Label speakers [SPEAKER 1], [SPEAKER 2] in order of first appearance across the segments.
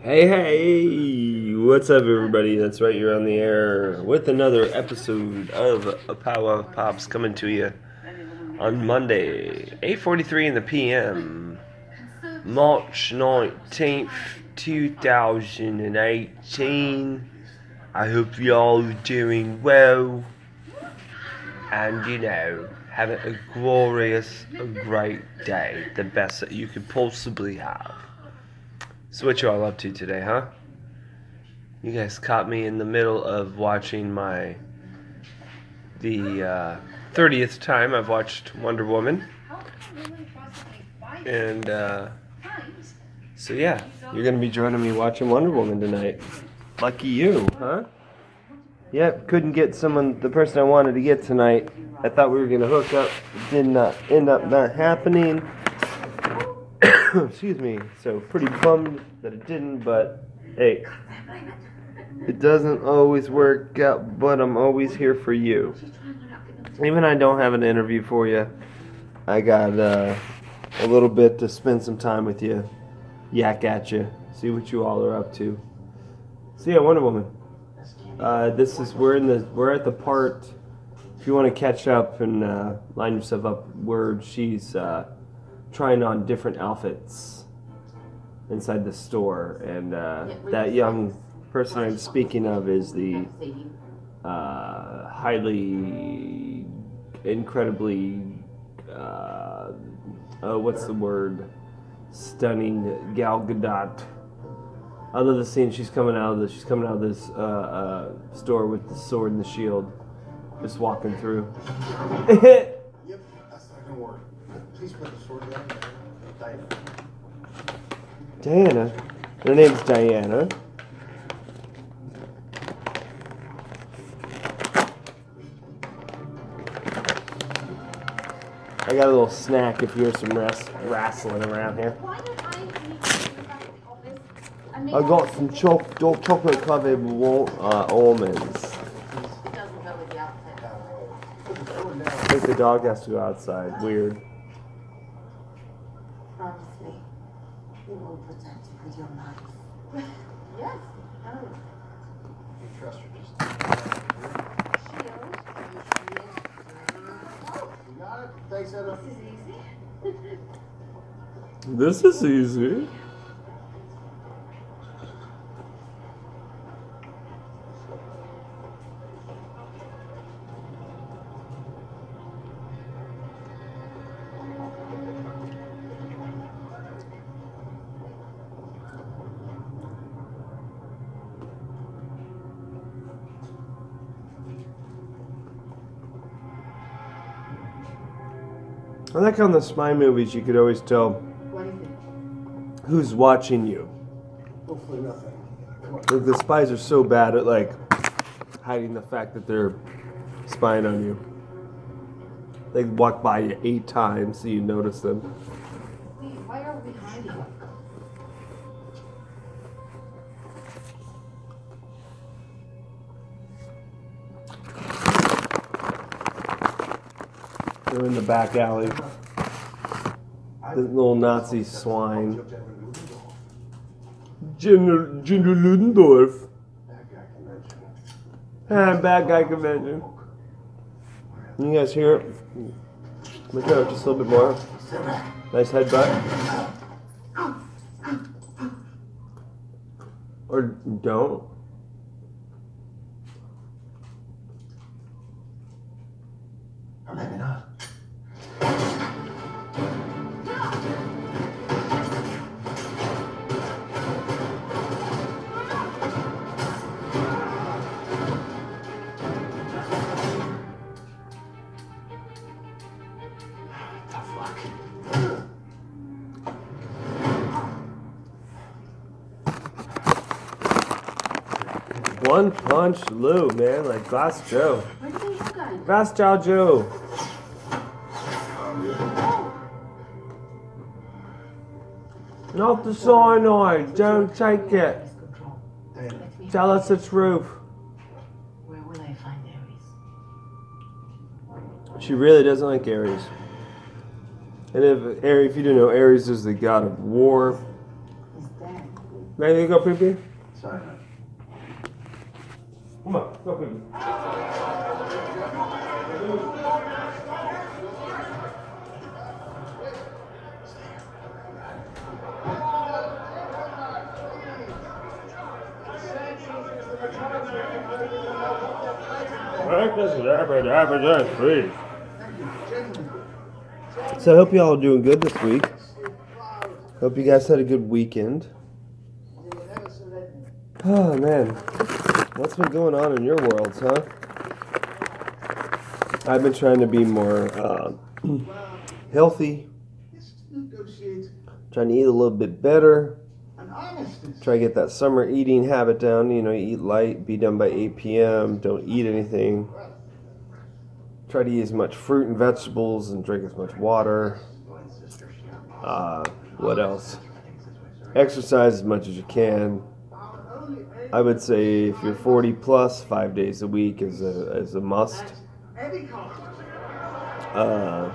[SPEAKER 1] Hey, hey, what's up, everybody? That's right, you're on the air with another episode of A Pow-wow with Pops coming to you on Monday, 8.43 in the p.m., March 19th, 2018. I hope y'all are doing well and, you know, having a glorious, a great day, the best that you could possibly have. So what you all up to today, huh? You guys caught me in the middle of watching my the uh, 30th time I've watched Wonder Woman. And uh, so yeah, you're gonna be joining me watching Wonder Woman tonight. Lucky you, huh? Yep, couldn't get someone, the person I wanted to get tonight. I thought we were gonna hook up. Did not end up not happening. Excuse me. So pretty bummed that it didn't, but hey, it doesn't always work out. But I'm always here for you. Even I don't have an interview for you. I got uh, a little bit to spend some time with you, yak at you, see what you all are up to. So yeah, Wonder Woman. Uh, this is we're in the we're at the part. If you want to catch up and uh, line yourself up, where she's uh, trying on different outfits inside the store, and uh, that young person I'm speaking of is the uh, highly, incredibly, uh, oh, what's the word? Stunning Gal Gadot. I love the scene. She's coming out of this. She's coming out of this uh, uh, store with the sword and the shield, just walking through.
[SPEAKER 2] Diana.
[SPEAKER 1] Diana. Her name's Diana. I got a little snack if you hear some ras- wrestling around here. I got some choc- chocolate covered wa- uh, almonds. I think the dog has to go outside. Weird.
[SPEAKER 3] Promise me, you will protect it with your life. Yes. Oh,
[SPEAKER 2] You trust her just. You got it? Thanks, Edna.
[SPEAKER 1] This is easy. I like on the spy movies, you could always tell
[SPEAKER 3] What is it?
[SPEAKER 1] who's watching you.
[SPEAKER 2] Hopefully nothing.
[SPEAKER 1] Like the spies are so bad at like hiding the fact that they're spying on you. They walk by you eight times so you notice them. They're in the back alley. The little Nazi swine. General, General Ludendorff. Ah, bad guy convention. You guys hear it? Look up just a little bit more. Nice headbutt. Or don't. One punch Lou, man, like Glass Joe.
[SPEAKER 3] Where did you go?
[SPEAKER 1] Glass Jow Joe. Not the cyanide, don't take it.
[SPEAKER 3] Control.
[SPEAKER 2] Diana,
[SPEAKER 3] Let me
[SPEAKER 1] Tell us the truth.
[SPEAKER 3] Where will I find Ares?
[SPEAKER 1] She really doesn't like Ares. And if Ares, if you don't know, Ares is the god of war, Now you go pee pee.
[SPEAKER 2] Sorry,
[SPEAKER 1] on, go pee pee. So I hope y'all are doing good this week. Hope you guys had a good weekend. Oh man, what's been going on in your worlds, huh? I've been trying to be more uh, healthy, trying to eat a little bit better, try to get that summer eating habit down. You know, eat light, be done by 8 p.m., don't eat anything. Try to eat as much fruit and vegetables and drink as much water. Uh, what else? Exercise as much as you can. I would say if you're 40 plus, five days a week is a, is a must. Uh,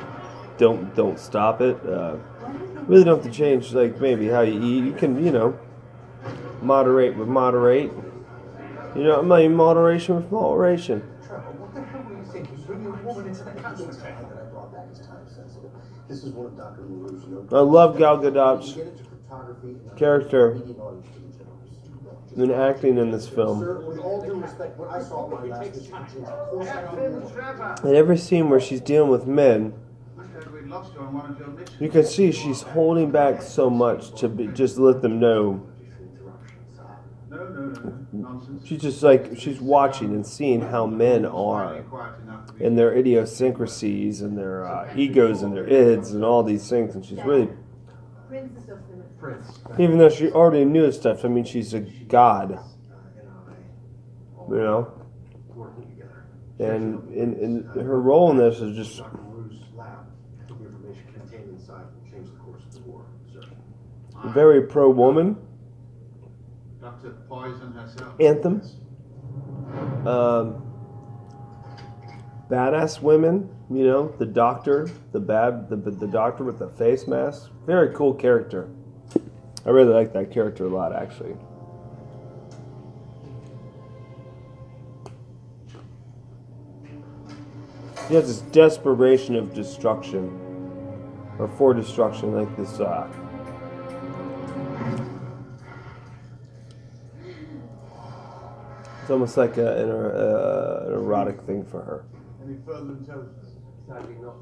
[SPEAKER 1] don't don't stop it. Uh, really don't have to change like maybe how you eat. You can you know moderate with moderate. You know, what I mean moderation with moderation.
[SPEAKER 2] Trevor, what the hell were you thinking? Bringing a woman into the house? that I brought back is time sensitive. This is one of Dr. Maru's.
[SPEAKER 1] I love Gal Gadot's
[SPEAKER 2] Get into photography
[SPEAKER 1] character and acting in this film.
[SPEAKER 2] In
[SPEAKER 1] every scene where she's dealing with men, you can see she's holding back so much to be, just let them know. She's just like she's watching and seeing how men are and their idiosyncrasies and their uh, egos and their ids and all these things, and she's really, Even though she already knew this stuff. I mean, she's a god,
[SPEAKER 2] and
[SPEAKER 1] you know, and in, in her role in this is just very pro woman. Anthem. Um, badass women, you know, the doctor, the bad, the, the doctor with the face mask. Very cool character. I really like that character a lot, actually. He has this desperation of destruction, or for destruction, like this. Uh, it's almost like a, an, uh, an erotic thing for her.
[SPEAKER 4] Any further intelligence?
[SPEAKER 5] Sadly not.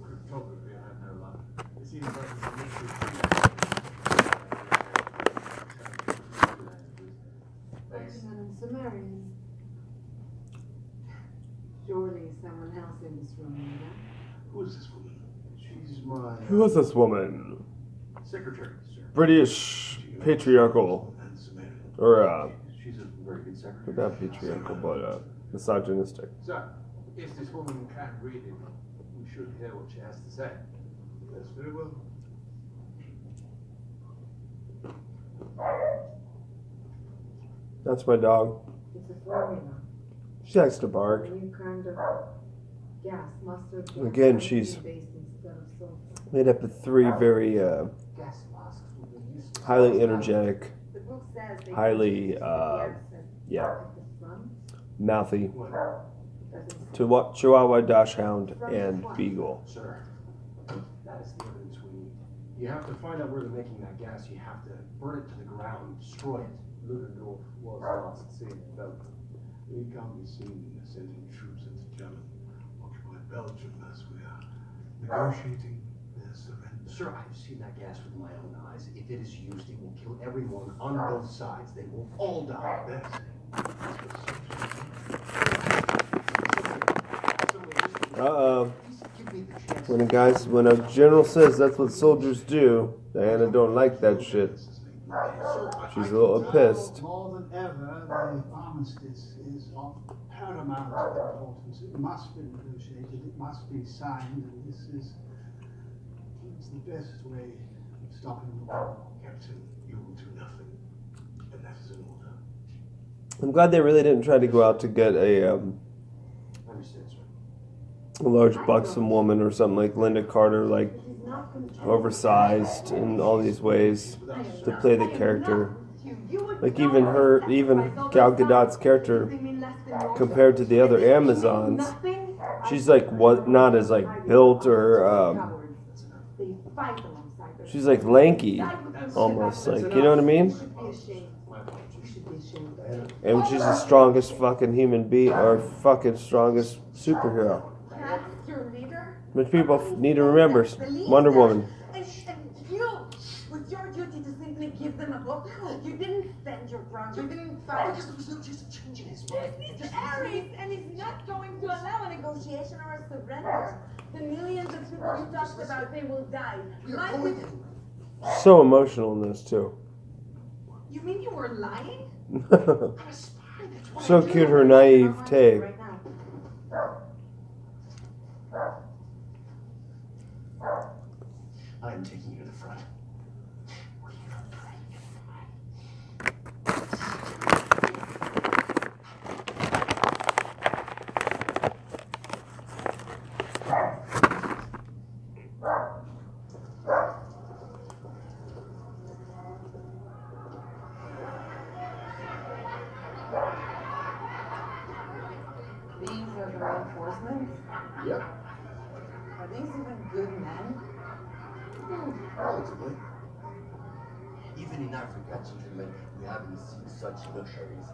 [SPEAKER 5] Cryptography, I. It seems like it's.
[SPEAKER 3] Madam Sumerian. Surely someone else in this room, Nina.
[SPEAKER 4] Who is this woman?
[SPEAKER 2] She's my
[SPEAKER 1] Who is this woman?
[SPEAKER 2] secretary, sir.
[SPEAKER 1] British patriarchal,
[SPEAKER 2] And Sumerian.
[SPEAKER 1] or uh,
[SPEAKER 2] She's a very good secretary.
[SPEAKER 1] not patriarchal, but uh, misogynistic.
[SPEAKER 5] Sir, if this woman can't read it, we should hear what she has to say.
[SPEAKER 4] Yes, very well.
[SPEAKER 1] That's my dog.
[SPEAKER 3] It's a formula.
[SPEAKER 1] She likes to bark.
[SPEAKER 3] new kind of gas, mustard gas.
[SPEAKER 1] Again, she's-
[SPEAKER 3] based instead of sulfur.
[SPEAKER 1] Made up of three very uh,
[SPEAKER 2] Gas masks would be useless.
[SPEAKER 1] highly energetic,
[SPEAKER 3] The book says they
[SPEAKER 1] Highly, uh, yeah.
[SPEAKER 3] at the
[SPEAKER 1] mouthy.
[SPEAKER 2] What?
[SPEAKER 1] Chihuahua, Chihuahua Dachshund, and Beagle.
[SPEAKER 6] Sir, that is the evidence we need. You have to find out where they're making that gas. You have to burn it to the ground, and destroy it.
[SPEAKER 5] Ludendorff was last seen in Belgium.
[SPEAKER 4] We can't be seen sending troops into German occupied Belgium as we are negotiating their surrender.
[SPEAKER 6] Sir, I've seen that gas with my own eyes. If it is used, it will kill everyone on both sides. They will all die.
[SPEAKER 4] Yes.
[SPEAKER 1] Uh oh.
[SPEAKER 6] Give me the chance.
[SPEAKER 1] When a guys, when a general says that's what soldiers do, Diana don't like that shit. She's a little pissed.
[SPEAKER 7] More than ever, the armistice is of paramount importance. It must be negotiated, it must be signed, and this is it's the best way of stopping the war.
[SPEAKER 4] Captain, you will do nothing. And that is an order.
[SPEAKER 1] I'm glad they really didn't try to go out to get a, um, a large buxom woman or something like Lynda Carter, like Oversized in all these ways to play the character. Like even her, even Gal Gadot's character compared to the other Amazons, she's like what not as like built or um, she's like lanky almost like you know what I mean? And she's the strongest fucking human being or fucking strongest superhero.
[SPEAKER 3] That's your leader?
[SPEAKER 1] Which people f- need to remember. Wonder Woman.
[SPEAKER 3] And, and you, was your duty to simply give them a book? You didn't stand your ground. You didn't fight.
[SPEAKER 2] Because there was no chance of changing his mind.
[SPEAKER 3] This is Ares, and he's not going to allow a negotiation or a surrender. The millions of people you talked about, they will die. My people-
[SPEAKER 1] So emotional in this too.
[SPEAKER 3] You mean you were lying?
[SPEAKER 2] I'm a spy. That's what
[SPEAKER 1] so cute her naive naivete.
[SPEAKER 3] Right now.
[SPEAKER 2] I'm taking you to the front. We are praying at five.
[SPEAKER 3] These are the reinforcements.
[SPEAKER 2] Yep.
[SPEAKER 3] Are these even good men?
[SPEAKER 2] Relatively.
[SPEAKER 8] Even in Africa, gentlemen, we haven't seen such luxuries.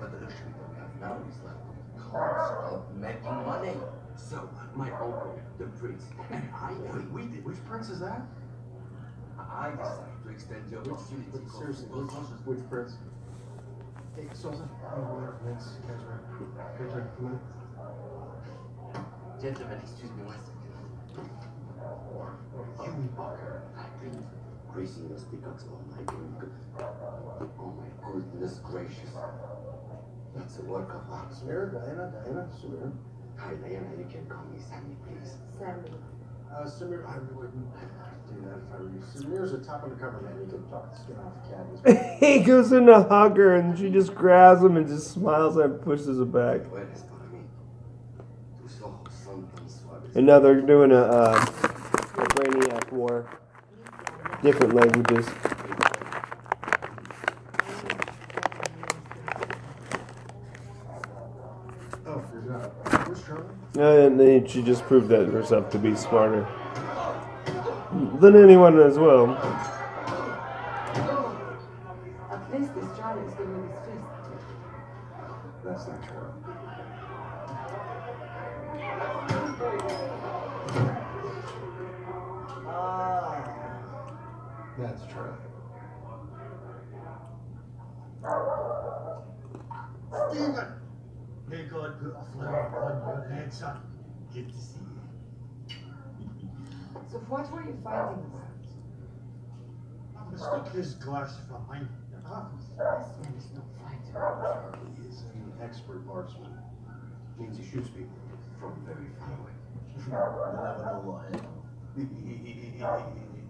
[SPEAKER 8] But the luxury that now is like the cost of making money. So, my uncle, the prince, and I, we, we did.
[SPEAKER 6] Which prince is that?
[SPEAKER 8] I decided to extend the
[SPEAKER 6] Which,
[SPEAKER 8] opportunity
[SPEAKER 6] seriously, which, which prince? Hey, Sousa, come oh, over, Vince, guys are, guys are, come on.
[SPEAKER 8] Gentlemen, excuse me one second.
[SPEAKER 2] You are.
[SPEAKER 8] I've been gracing this peacocks all night. Oh my goodness gracious. It's a work of art.
[SPEAKER 6] Samir, Diana, Diana, Samir.
[SPEAKER 8] Hi, Diana, you can call me Sammy, please.
[SPEAKER 3] Sammy.
[SPEAKER 6] Uh, Samir, I wouldn't do that if I were you. Samir's a top undercover man. You can talk the skin off the cat.
[SPEAKER 1] he goes in to hug her and she just grabs him and just smiles and pushes it back.
[SPEAKER 8] Puedes para mí. Tus ojos son tan suaves.
[SPEAKER 1] And now they're doing a, uh, a Brainiac war. Different languages.
[SPEAKER 6] Oh, there's not. Where's Charlie?
[SPEAKER 1] And then she just proved that herself to be smarter than anyone as well.
[SPEAKER 3] At least this
[SPEAKER 5] on son. Good to see you.
[SPEAKER 3] So what were you fighting about?
[SPEAKER 5] I mistook his glass for mine.
[SPEAKER 3] Oh, this man is no fighter.
[SPEAKER 6] Charlie is an expert marksman. Means he shoots people.
[SPEAKER 8] From very far away.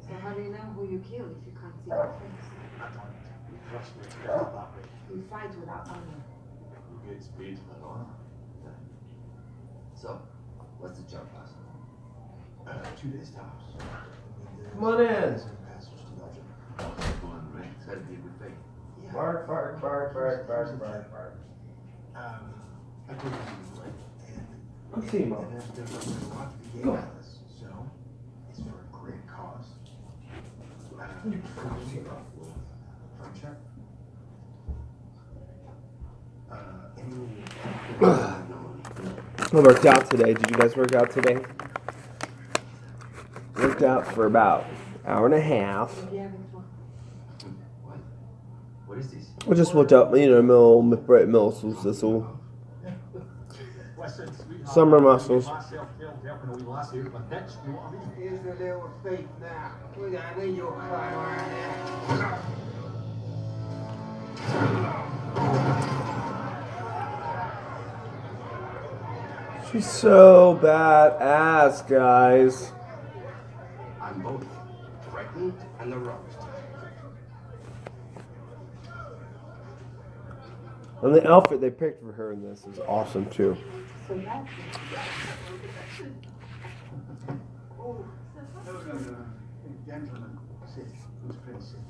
[SPEAKER 3] So how do you know who you kill if you can't see their face?
[SPEAKER 5] I don't trust me to put it that way.
[SPEAKER 3] You fight without honor.
[SPEAKER 5] You get paid for honor.
[SPEAKER 8] So, what's the job, boss?
[SPEAKER 6] Uh, two days tops.
[SPEAKER 1] Come on in.
[SPEAKER 6] Passage to Belgium.
[SPEAKER 8] Going right. That'll be a good thing.
[SPEAKER 6] Yeah.
[SPEAKER 1] Bark, bark, bark, bark, bark, bark, bark.
[SPEAKER 6] Um, I told you would, and
[SPEAKER 1] Timo.
[SPEAKER 6] and there's there's a lot to be gained out this. So it's for a great cause. Uh, front check. Uh, any
[SPEAKER 1] I worked out today. Did you guys work out today? Worked out for about an hour and a half.
[SPEAKER 3] You'll be having fun.
[SPEAKER 8] What? What is this?
[SPEAKER 1] I just worked out, you know, mill, mill, muscles, this all. Summer muscles.
[SPEAKER 5] Myself killed helping a wee lassie out of a ditch, you know what I mean?
[SPEAKER 7] Here's a little fake now. We got a your climb right now.
[SPEAKER 1] She's so badass, guys.
[SPEAKER 8] I'm both threatened and aroused.
[SPEAKER 1] And the outfit they picked for her in this is awesome too.
[SPEAKER 3] So that's
[SPEAKER 7] No, no, no. Gentlemen, sit. Who's Prince? sit.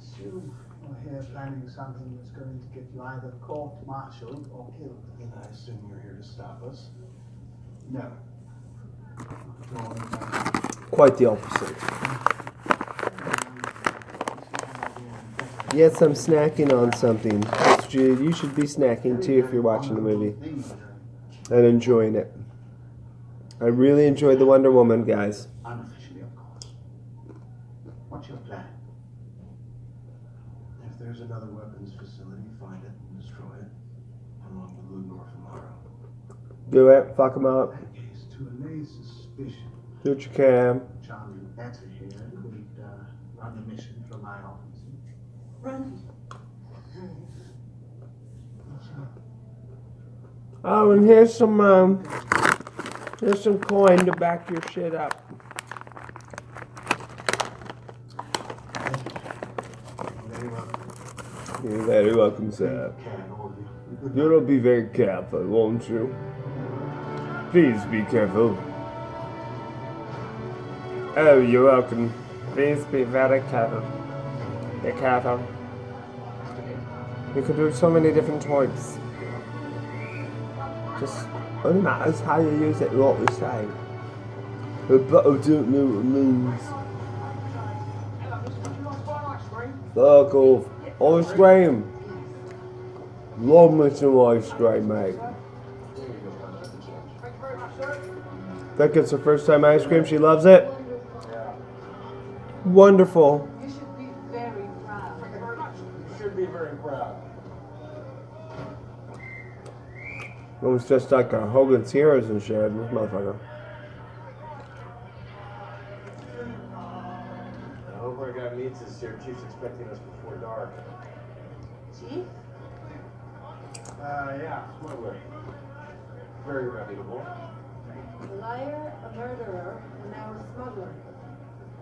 [SPEAKER 7] Soon we're here planning something that's going to get you either court-martialed or killed.
[SPEAKER 6] Then I assume you're here to stop us.
[SPEAKER 7] No. Not at all, no.
[SPEAKER 1] Quite the opposite. Yes, I'm snacking on something. Jude, you should be snacking too if you're watching the movie and enjoying it. I really enjoyed the Wonder Woman, guys.
[SPEAKER 7] Unofficially, of course. What's your plan?
[SPEAKER 6] If there's another weapons facility, find it and destroy it. Along with Ludendorff and Maru.
[SPEAKER 1] Do it. Fuck them up.
[SPEAKER 7] That case, to allay suspicion,
[SPEAKER 1] Do what you can.
[SPEAKER 7] Charlie Better here could uh, run the mission from my office.
[SPEAKER 3] Run.
[SPEAKER 1] Oh, and here's some um, here's some coin to back your shit up.
[SPEAKER 6] Very.
[SPEAKER 1] You're very welcome, sir.
[SPEAKER 6] Can all of you.
[SPEAKER 1] You'll be very careful, won't you? Please be careful. Oh, you're welcome. Please be very careful. Be careful. You could do so many different types. Just only matters how you use it, what we say. But I don't know what it means. Fuck off. Ice cream. Love me some ice cream, mate. Think it's her first time ice cream. She loves it. Wonderful.
[SPEAKER 3] You should be very proud.
[SPEAKER 6] You should be very proud.
[SPEAKER 1] It was just like a Hogan's Heroes and shit. This motherfucker.
[SPEAKER 6] I hope our guy meets us here. Chief's expecting us before dark.
[SPEAKER 3] Chief?
[SPEAKER 6] Uh, yeah, smuggler. Very reputable.
[SPEAKER 3] A liar, a murderer, and now a smuggler.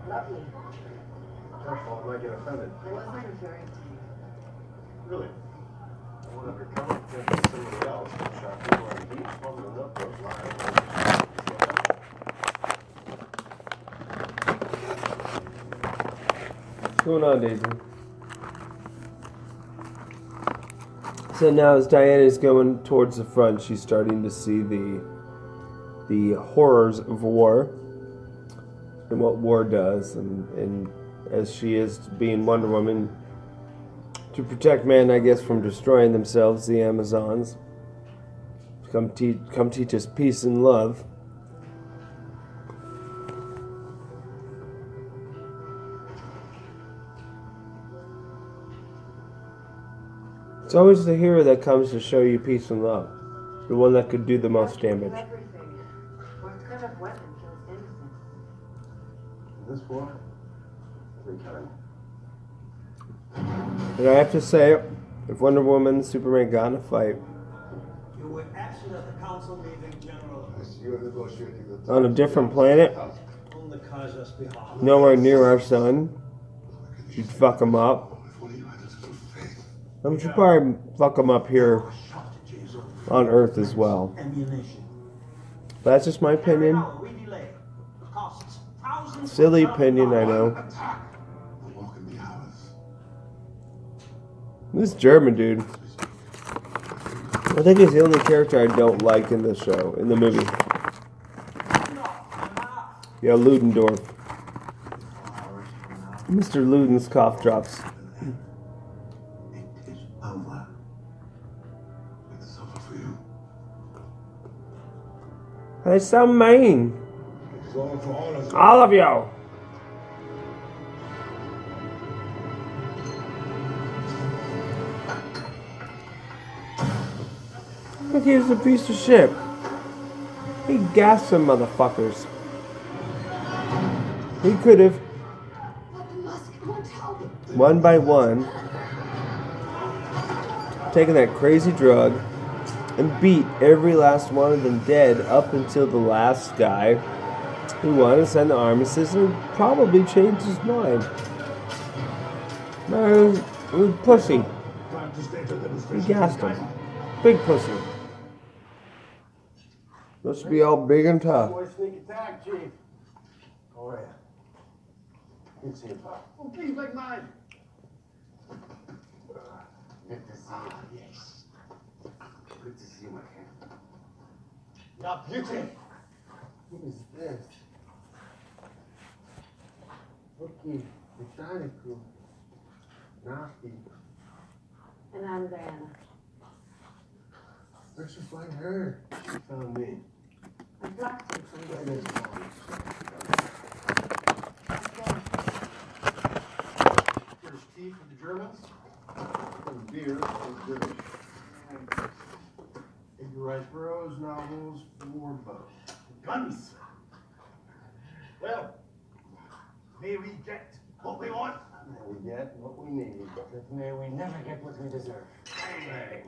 [SPEAKER 3] Lovely.
[SPEAKER 6] Careful, I might get offended.
[SPEAKER 3] I wasn't referring to you.
[SPEAKER 6] Really? I went undercover pretending to somebody else. Shot people on the beach, smuggling up those liars.
[SPEAKER 1] What's going on, Daisy? So now, as Diana is going towards the front, she's starting to see the the horrors of war and what war does, and, and as she is being Wonder Woman to protect men, I guess, from destroying themselves, the Amazons. Come teach, come teach us peace and love. It's always the hero that comes to show you peace and love. The one that could do the most damage.
[SPEAKER 6] This war? Every.
[SPEAKER 1] And I have to say, if Wonder Woman and Superman got in a fight
[SPEAKER 5] You were absent at the council meeting, General,
[SPEAKER 4] You're negotiating the
[SPEAKER 1] on a different planet,
[SPEAKER 5] on the Kaiser's behalf.
[SPEAKER 1] nowhere near our sun, you'd fuck him up.
[SPEAKER 4] If only you had a little faith.
[SPEAKER 1] I would probably fuck him up here on Earth as well.
[SPEAKER 5] ammunition.
[SPEAKER 1] But that's just my opinion. Silly opinion, I know. This German dude. I think he's the only character I don't like in the show, in the movie. Yeah, Ludendorff. Mr. Luden's cough drops. They're so mean.
[SPEAKER 4] Over for all of us.
[SPEAKER 1] All of you. Look, he's a piece of shit. He gassed some motherfuckers. He could have, one by one, taken that crazy drug and beat every last one of them dead up until the last guy who wanted to send the armistice and probably changed his mind. Man, it was, pussy.
[SPEAKER 4] Time to stage a
[SPEAKER 1] He
[SPEAKER 4] demonstration.
[SPEAKER 1] gassed him. Big pussy. Must be all big and tough.
[SPEAKER 6] Boy, sneak attack, Chief. Oh, yeah. Good to see you, pal.
[SPEAKER 7] Oh, please, like mine.
[SPEAKER 8] Good to see you.
[SPEAKER 6] Ah, yes.
[SPEAKER 8] Good to see you, my friend.
[SPEAKER 5] Now, beauty.
[SPEAKER 8] Who is this? Okay, mechanical. Nasty.
[SPEAKER 3] And I'm Diana.
[SPEAKER 8] Where'd you find her?
[SPEAKER 6] She found me.
[SPEAKER 3] I blocked you from
[SPEAKER 6] Right
[SPEAKER 3] this.
[SPEAKER 6] next to mine. British tea for the Germans. And beer for the British. Edgar Rice Burroughs novels for both.
[SPEAKER 5] Guns. Well, may we get what we want?
[SPEAKER 8] May we get what we need, but may we never get what we deserve.
[SPEAKER 6] Bang.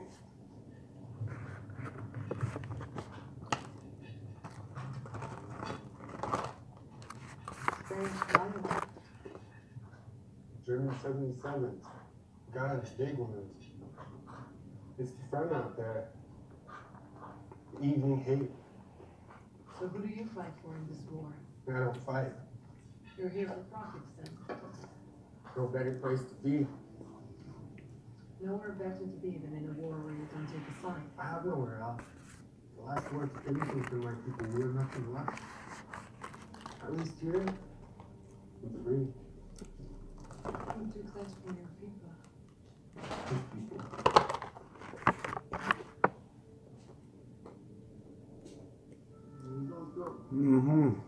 [SPEAKER 3] Very valuable.
[SPEAKER 8] German 77. Guns, big ones. It's the front out there. Evening hate.
[SPEAKER 3] So who do you fight for in this war?
[SPEAKER 8] I don't fight.
[SPEAKER 3] You're here for profits then.
[SPEAKER 8] No better place to be.
[SPEAKER 3] Nowhere better to be than in a war where you don't take a side.
[SPEAKER 8] I have nowhere else. The last word to anything's been my people. We have nothing left. At least here, I'm free.
[SPEAKER 3] Who took that from your people?
[SPEAKER 8] These people.
[SPEAKER 1] Mm-hmm.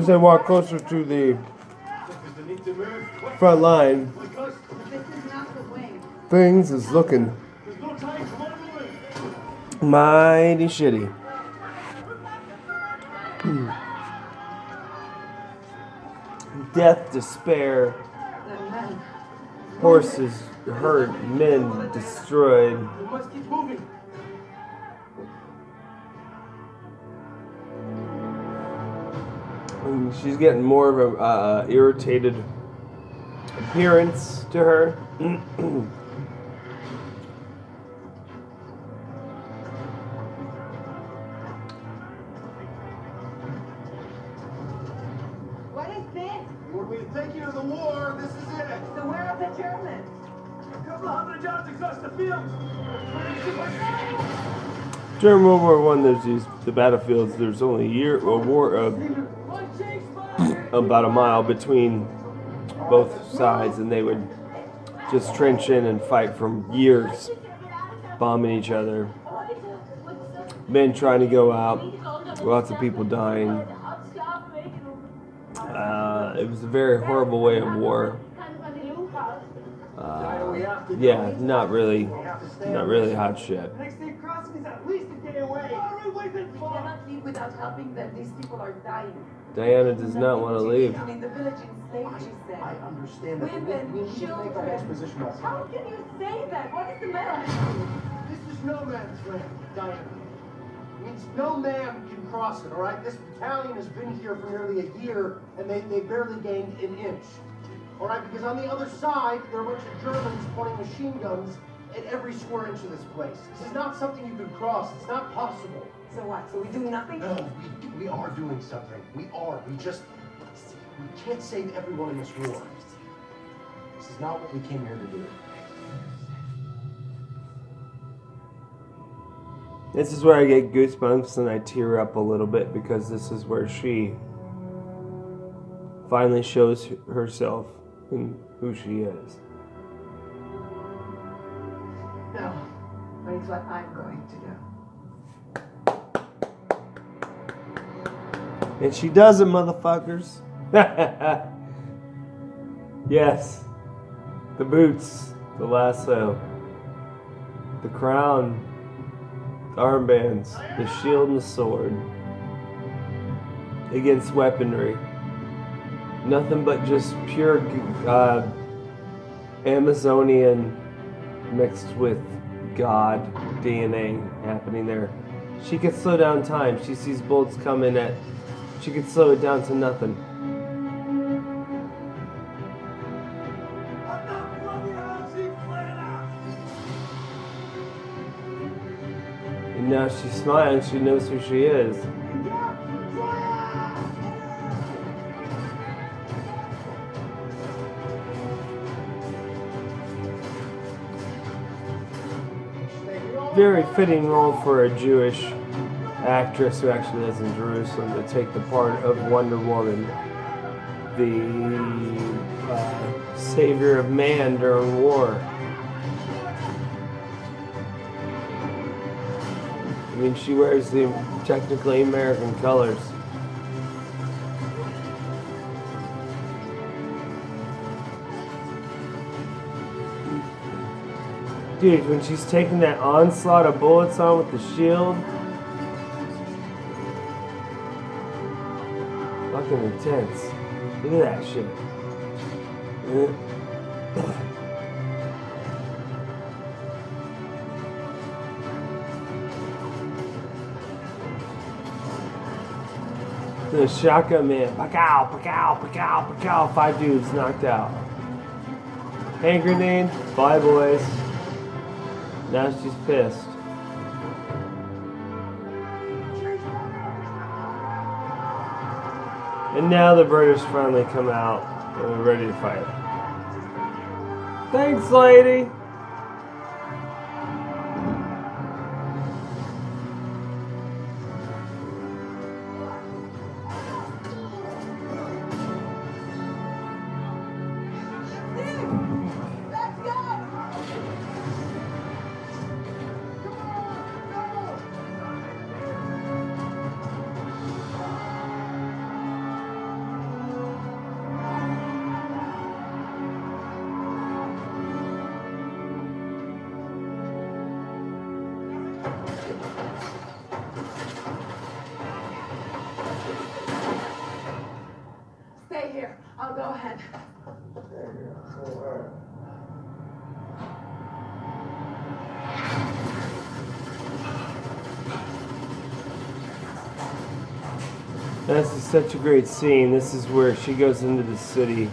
[SPEAKER 1] As they walk closer to the front line, things is looking mighty shitty. Hmm. Death, despair, horses hurt, men destroyed. And she's getting more of a uh, irritated appearance to her.
[SPEAKER 3] What is this?
[SPEAKER 5] When we take you to the war, this is it.
[SPEAKER 3] So where are the Germans?
[SPEAKER 5] A couple of hundred yards across the field.
[SPEAKER 1] During World War One, there's these the battlefields. There's only a year a war uh, about a mile between both sides, and they would just trench in and fight for years, bombing each other. Men trying to go out, lots of people dying. Uh, it was a very horrible way of war. Uh, yeah, not really, not really hot shit.
[SPEAKER 5] Next day crossing at least a day away. What are we waiting
[SPEAKER 3] We
[SPEAKER 5] for?
[SPEAKER 3] cannot leave without helping them. These people are dying.
[SPEAKER 1] Diana does not want to leave.
[SPEAKER 3] Children in the village enslaved, she
[SPEAKER 6] I understand that.
[SPEAKER 3] Women,
[SPEAKER 6] we, we need to make our
[SPEAKER 3] children.
[SPEAKER 6] best position also.
[SPEAKER 3] How can you say that? What is the matter?
[SPEAKER 6] This is no man's land, Diana. It means no man can cross it, all right? This battalion has been here for nearly a year, and they, they barely gained an inch. All right, because on the other side, there are a bunch of Germans pointing machine guns at every square inch of this place. This is not something you can cross. It's not possible.
[SPEAKER 3] So what? So we do nothing?
[SPEAKER 6] No, we, we are doing something. We are. We just, we can't save everyone in this war. This is not what we came here to do.
[SPEAKER 1] This is where I get goosebumps and I tear up a little bit because this is where she finally shows herself and who she is.
[SPEAKER 3] No. But it's what I'm going to do.
[SPEAKER 1] And she does it, motherfuckers. yes. The boots, the lasso, the crown, the armbands, the shield and the sword. Against weaponry. Nothing but just pure uh, Amazonian mixed with God DNA happening there. She could slow down time. She sees bullets coming at. She could slow it down to nothing. And now she's smiling. She knows who she is. Very fitting role for a Jewish actress who actually lives in Jerusalem to take the part of Wonder Woman, the uh, savior of man during war. I mean, she wears the technically American colors. Dude, when she's taking that onslaught of bullets on with the shield. Fucking intense. Look at that shit. The shotgun man. Pacow, pacow, pacow, pacow. Five dudes knocked out. Hand grenade. Bye, boys. Now she's pissed. And now the British finally come out and are ready to fight. Thanks, lady. This is such a great scene. This is where she goes into the city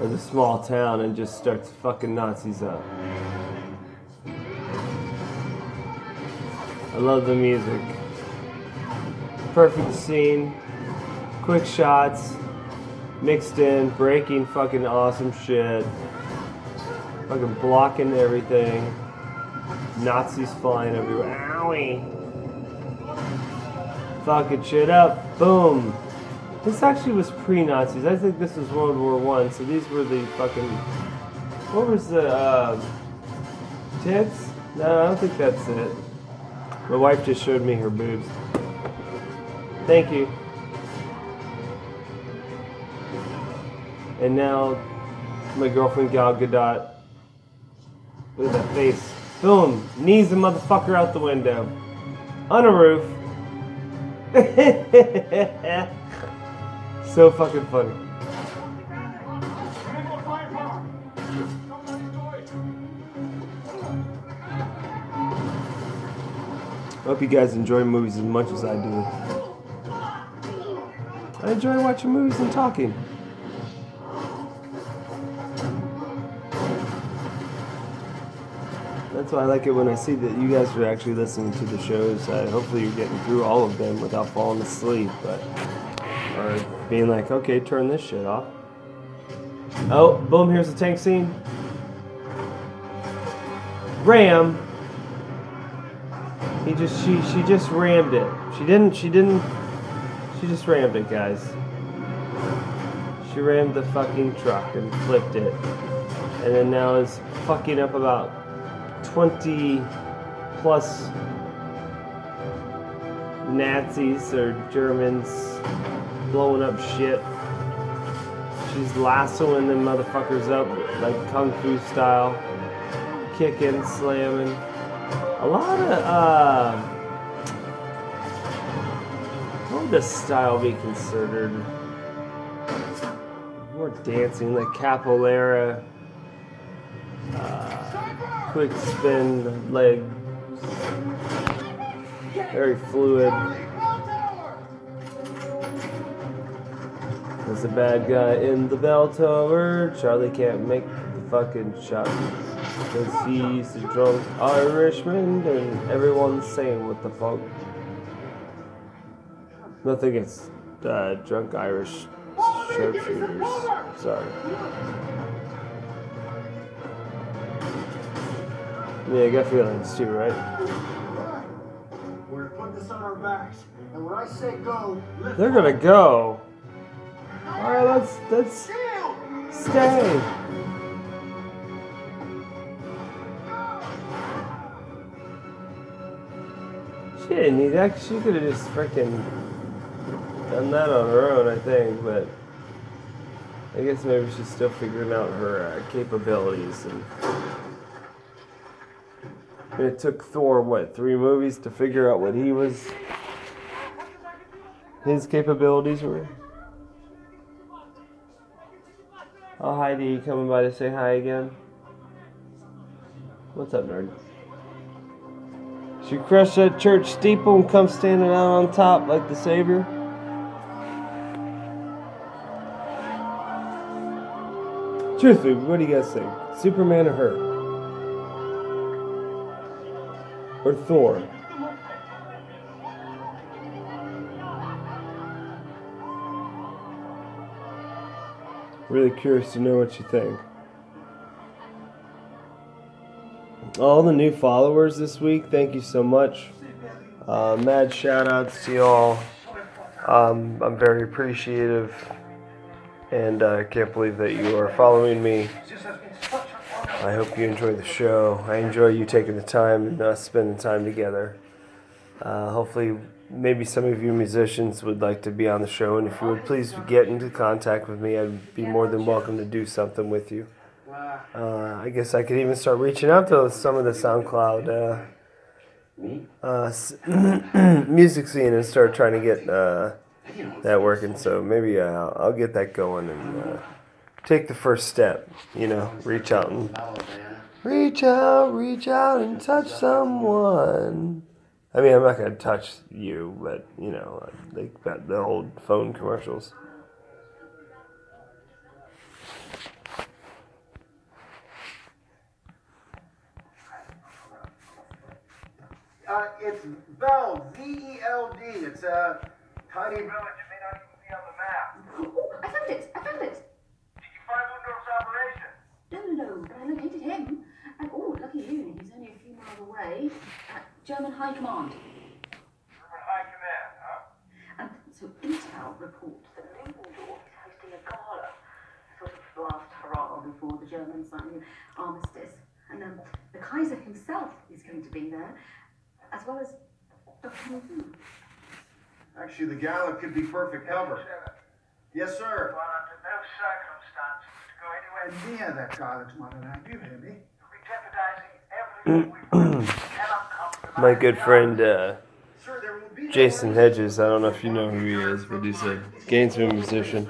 [SPEAKER 1] or the small town and just starts fucking Nazis up. I love the music. Perfect scene. Quick shots. Mixed in. Breaking fucking awesome shit. Fucking blocking everything. Nazis flying everywhere. Owie fucking shit up. Boom. This actually was pre-Nazis. I think this was World War One. So these were the fucking. What was the uh, tits? No, I don't think that's it. My wife just showed me her boobs. Thank you. And now, my girlfriend Gal Gadot. Look at that face. Boom. Knees the motherfucker out the window. On a roof. so fucking funny. Hope you guys enjoy movies as much as I do. I enjoy watching movies and talking. That's why I like it when I see that you guys are actually listening to the shows. Hopefully, you're getting through all of them without falling asleep, but or being like, okay, turn this shit off. Oh, boom! Here's the tank scene. Ram. He just she she just rammed it. She didn't she didn't she just rammed it, guys. She rammed the fucking truck and flipped it, and then now is fucking up about 20 plus Nazis or Germans blowing up shit. She's lassoing them motherfuckers up like kung fu style, kicking, slamming. A lot of uh, what would this style be considered? More dancing, like capoeira, uh, quick spin legs, very fluid. There's a bad guy in the bell tower. Charlie can't make the fucking shot. Cause he's a drunk Irishman and everyone's saying what the fuck. Nothing against uh, drunk Irish sharpshooters. Sorry. Yeah, I got feelings too, right?
[SPEAKER 6] We're gonna put this on our backs, and when I say go,
[SPEAKER 1] They're gonna go. Alright, let's let's stay. She didn't need that. She could have just freaking done that on her own, I think. But I guess maybe she's still figuring out her uh, capabilities. And It took Thor what three movies to figure out what he was, his capabilities were. Oh, Heidi, you coming by to say hi again? What's up, nerd? She crushed that church steeple and come standing out on top like the Savior? Truthfully, what do you guys think? Superman or her? Or Thor? Really curious to know what you think. All the new followers this week, thank you so much. Uh, mad shout outs to y'all. Um, I'm very appreciative and I uh, can't believe that you are following me. I hope you enjoy the show. I enjoy you taking the time and us spending time together. Uh, hopefully, maybe some of you musicians would like to be on the show, and if you would please get into contact with me, I'd be more than welcome to do something with you. Uh, I guess I could even start reaching out to some of the SoundCloud uh, uh, music scene and start trying to get uh, that working. So maybe uh, I'll, I'll get that going and take the first step. You know, reach out and reach out, reach out and touch someone. I mean, I'm not gonna touch you, but you know, like that the old phone commercials.
[SPEAKER 6] Uh, it's Veld, V-E-L-D. It's a tiny.
[SPEAKER 9] Village It may not even be on the map.
[SPEAKER 10] Oh, I found it! I found it!
[SPEAKER 9] Did you find Ludendorff's operation?
[SPEAKER 10] No, no, no, but I located him. And oh, lucky you, he's only a few miles away at German High Command.
[SPEAKER 9] German High Command, huh?
[SPEAKER 10] And so intel reports that Ludendorff is hosting a gala, sort of last hurrah before the Germans sign the armistice. And um, the Kaiser himself is going to be there, as well as Dr. Maru.
[SPEAKER 6] Actually, the gala could be perfect cover. Yes, sir.
[SPEAKER 9] Well, under no circumstances to
[SPEAKER 7] near that night, do you hear me?
[SPEAKER 9] To
[SPEAKER 1] My good friend uh. Jason Hedges, I don't know if you know who he is, but he's a Gainesville musician,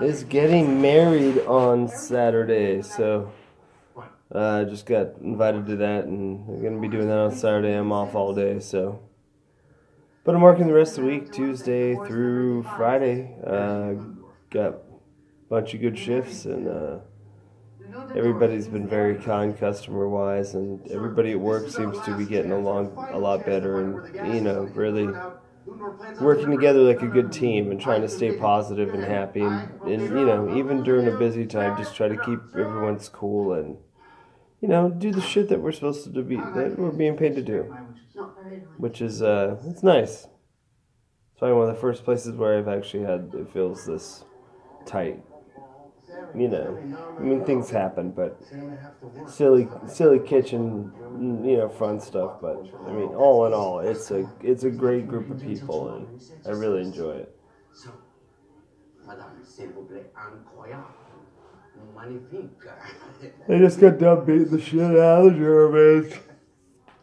[SPEAKER 1] is getting married on Saturday. So uh, I just got invited to that, and I'm gonna be doing that on Saturday. I'm off all day, so. But I'm working the rest of the week, Tuesday through Friday. Uh, got bunch of good shifts, and uh, everybody's been very kind customer wise, and everybody at work seems to be getting along a lot better, and you know, really working together like a good team and trying to stay positive and happy, and, and you know, even during a busy time, just try to keep everyone's cool and you know, do the shit that we're supposed to be that we're being paid to do which is uh, it's nice. It's probably one of the first places where I've actually had it feels this tight. You know, I mean things happen, but
[SPEAKER 6] Say I'm gonna have to work.
[SPEAKER 1] silly, silly kitchen, you know, fun stuff. But I mean, all in all, it's a it's a great group of people, and I really enjoy it.
[SPEAKER 8] So, madame, s'il vous plaît, incroyable. Magnifique.
[SPEAKER 1] I just got done beating the shit out of the Germans.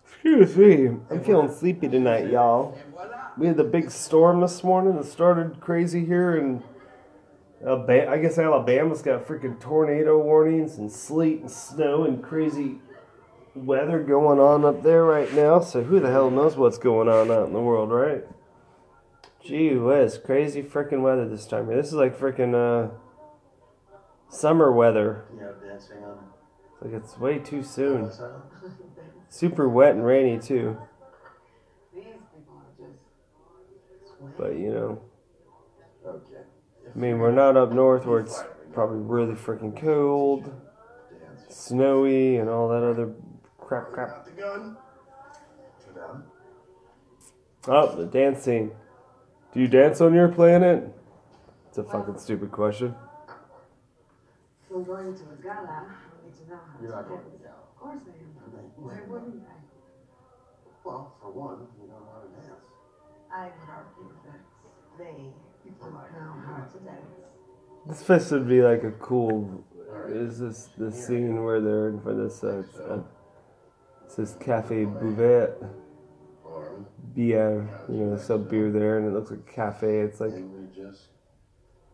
[SPEAKER 1] Excuse me. I'm feeling sleepy tonight, y'all. We had the big storm this morning that started crazy here in Alabama. I guess Alabama's got freaking tornado warnings and sleet and snow and crazy weather going on up there right now. So who the hell knows what's going on out in the world, right? Gee whiz, crazy freaking weather this time. This is like freaking uh summer weather.
[SPEAKER 6] Yeah, dancing on.
[SPEAKER 1] Like it's way too soon. Super wet and rainy too.
[SPEAKER 3] These people are just.
[SPEAKER 1] But you know,
[SPEAKER 6] Okay.
[SPEAKER 1] I mean, we're not up north where it's probably really freaking cold, snowy, and all that other crap, crap.
[SPEAKER 6] The gun.
[SPEAKER 1] Oh, the dancing. Do you dance on your planet? It's a fucking stupid question.
[SPEAKER 3] We're going to a gala. We need to know how
[SPEAKER 6] You're
[SPEAKER 3] to
[SPEAKER 6] not going to the gala.
[SPEAKER 3] Of course I am. Why wouldn't I?
[SPEAKER 6] Well, for one, you don't know how to dance.
[SPEAKER 3] I would argue that they
[SPEAKER 1] This would be like a cool. Is this the scene where they're in for this? Uh, uh, it says Cafe Buvette. Beer, you know, they sell beer there, and it looks like a cafe. It's like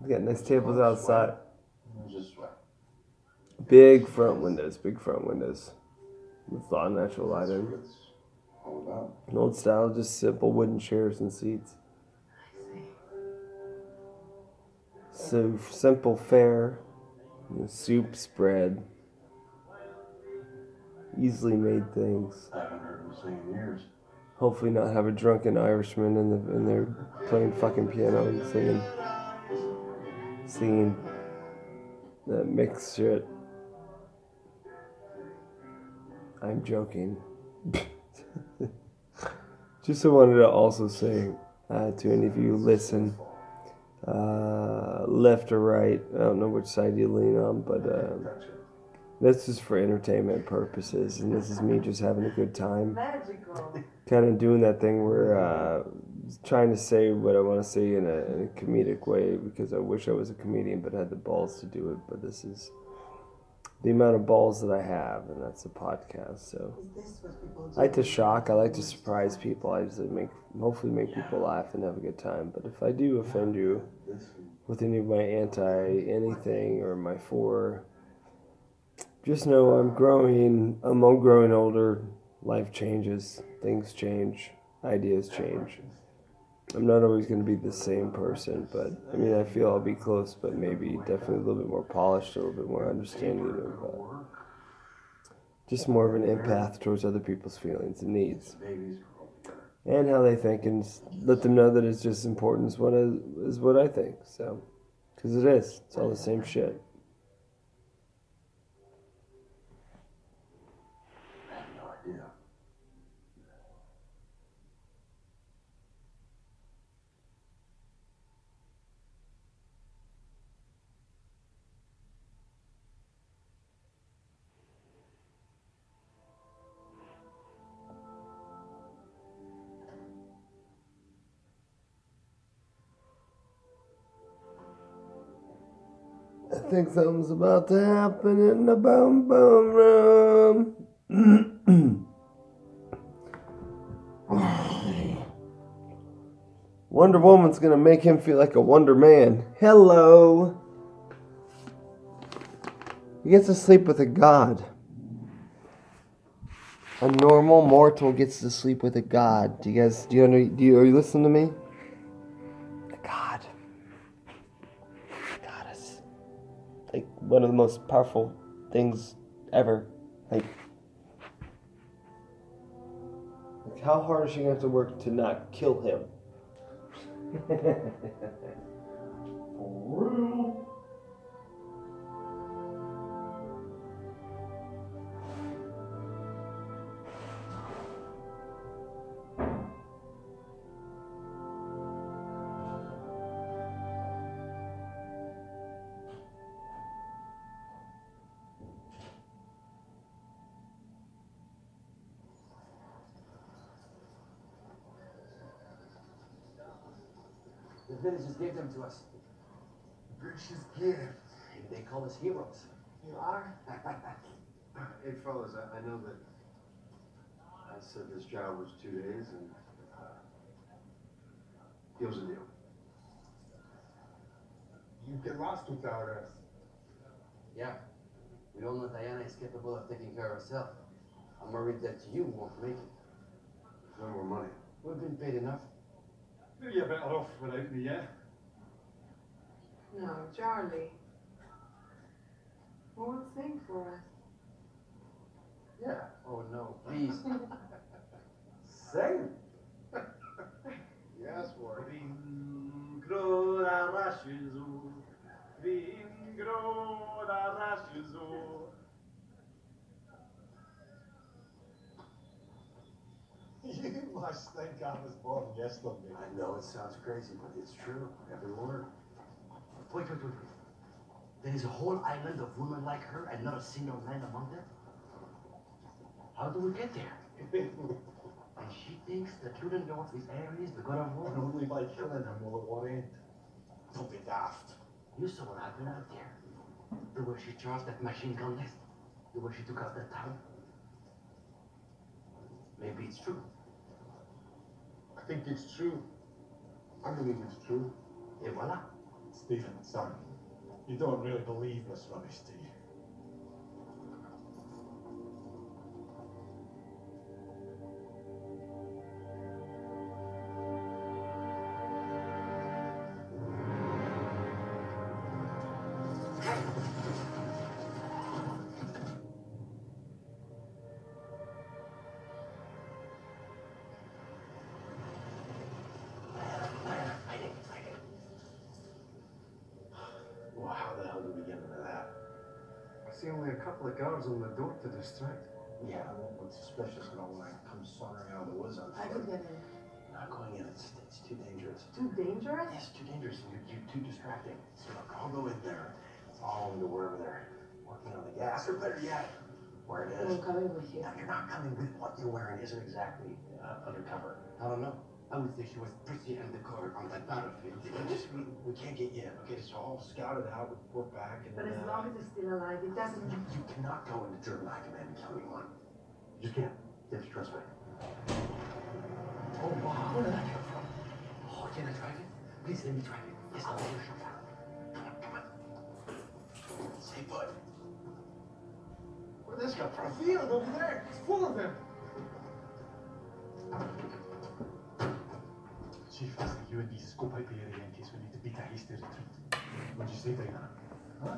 [SPEAKER 6] we
[SPEAKER 1] got nice tables outside. Big front windows, big front windows. With a lot of natural
[SPEAKER 6] what it's.
[SPEAKER 1] An old style, just simple wooden chairs and seats. So simple fare, soup, spread, easily made things.
[SPEAKER 6] I haven't heard in years.
[SPEAKER 1] Hopefully, not have a drunken Irishman in the in there playing fucking piano and singing, singing that mixed shit. I'm joking. Just wanted to also say uh, to any of you listen, uh, left or right, I don't know which side you lean on, but um, this is for entertainment purposes, and this is me just having a good time
[SPEAKER 3] Magical.
[SPEAKER 1] kind of doing that thing where uh, trying to say what I want to say in a, in a comedic way because I wish I was a comedian but had the balls to do it. But this is the amount of balls that I have, and that's a podcast. So? I like to shock. I like to surprise people. I just make hopefully make people laugh and have a good time. But if I do offend you with any of my anti anything or my for, just know I'm growing. I'm growing older. Life changes. Things change. Ideas change. I'm not always going to be the same person, but I mean, I feel I'll be close, but maybe definitely a little bit more polished, a little bit more understanding of uh, just more of an empath towards other people's feelings and needs and how they think, and let them know that it's just as important as what is what I think. So, because it is, it's all the same shit. Think something's about to happen in the boom boom room. Wonder Woman's gonna make him feel like a Wonder Man. Hello. He gets to sleep with a god. A normal mortal gets to sleep with a god. Do you guys do you do you are you listening to me? One of the most powerful things ever. Like Like, how hard is she gonna have to work to not kill him?
[SPEAKER 8] to us.
[SPEAKER 7] Precious gift.
[SPEAKER 8] They call us heroes.
[SPEAKER 3] You are?
[SPEAKER 11] Hey, fellas, I, I know that I said this job was two days and, uh, deal's a deal.
[SPEAKER 7] You get lost without us.
[SPEAKER 8] Yeah. We all know Diana is capable of taking care of herself. I'm worried that you won't make it.
[SPEAKER 11] No more money.
[SPEAKER 8] We've been paid enough.
[SPEAKER 7] You're better off without me, yeah?
[SPEAKER 3] No, Charlie. Who will sing for us?
[SPEAKER 11] Yeah.
[SPEAKER 8] Oh no, please.
[SPEAKER 11] Sing. yes, Ward.
[SPEAKER 7] Vingro da rashizu. Vingro da rashizu. You must think I was born yesterday.
[SPEAKER 11] I know it sounds crazy, but it's true. Every word.
[SPEAKER 8] Wait, wait, wait, wait. There is a whole island of women like her and not a single man among them? How do we get there? And she thinks that Ludendorff is Ares, the god of war?
[SPEAKER 7] And only by killing him will it one end. Don't be daft.
[SPEAKER 8] You saw what happened out there. The way she charged that machine gun nest. The way she took out that town. Maybe it's true.
[SPEAKER 7] I think it's true. I believe it's true.
[SPEAKER 8] Et voila.
[SPEAKER 7] Stephen, son, you don't really believe this rubbish, do you?
[SPEAKER 11] Only a couple of guards on the door to distract.
[SPEAKER 6] Yeah, I won't look suspicious at all when I come sauntering out of the woods on
[SPEAKER 3] I
[SPEAKER 6] foot.
[SPEAKER 3] could get in.
[SPEAKER 6] Not going in, it's, it's too dangerous.
[SPEAKER 3] Too dangerous?
[SPEAKER 6] Yes, too dangerous, and you're, you're too distracting. So look, I'll go in there, follow them to wherever they're working on the gas, or better yet, where it is.
[SPEAKER 3] I'm coming with you.
[SPEAKER 6] Now, you're not coming with what you're wearing isn't exactly uh, undercover.
[SPEAKER 8] I don't know. I she was pretty undercover on that battlefield.
[SPEAKER 6] We just, we, we can't get you in, okay? So all scouted out, we're back, and
[SPEAKER 3] But
[SPEAKER 6] then,
[SPEAKER 3] as
[SPEAKER 6] uh,
[SPEAKER 3] long as he's still alive, it doesn't
[SPEAKER 6] you, you cannot go into German high command and kill anyone. You just can't. Yes, trust me.
[SPEAKER 8] Oh wow, where did that come from? Oh, can I drive it? Please let me drive it. Yes, I'll let you chauffeur.
[SPEAKER 6] Come on, come on. Say, bud. Where'd this come from?
[SPEAKER 7] Field over there. It's full of them.
[SPEAKER 12] Chief, I think you and me scope the area in case we need to beat a hasty retreat. What'd you say, Diana? Huh?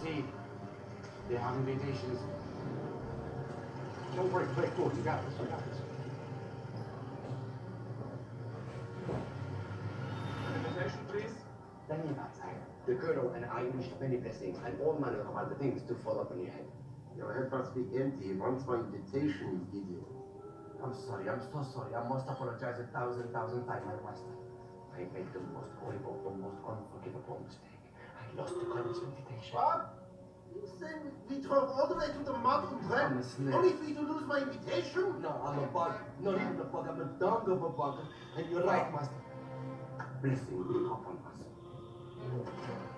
[SPEAKER 8] Steve, they have invitations.
[SPEAKER 11] Don't worry, play cool. You got this. You got this.
[SPEAKER 7] Invitation, please.
[SPEAKER 8] Tell me about that. The and I wish many blessings and all manner of other things to fall upon your head.
[SPEAKER 13] Your head must be empty once my invitation is given.
[SPEAKER 8] I'm sorry, I'm so sorry. I must apologize a thousand, thousand times, my master. I made the most horrible, the most unforgivable mistake. I lost the colonel's invitation.
[SPEAKER 13] What? You said we drove all the way to the mountain trek
[SPEAKER 8] I'm a snake.
[SPEAKER 13] only for you to lose my invitation?
[SPEAKER 8] No, I'm a bug. Not even a bug. I'm a dog of a bug. And you're right, master. Blessing be upon us.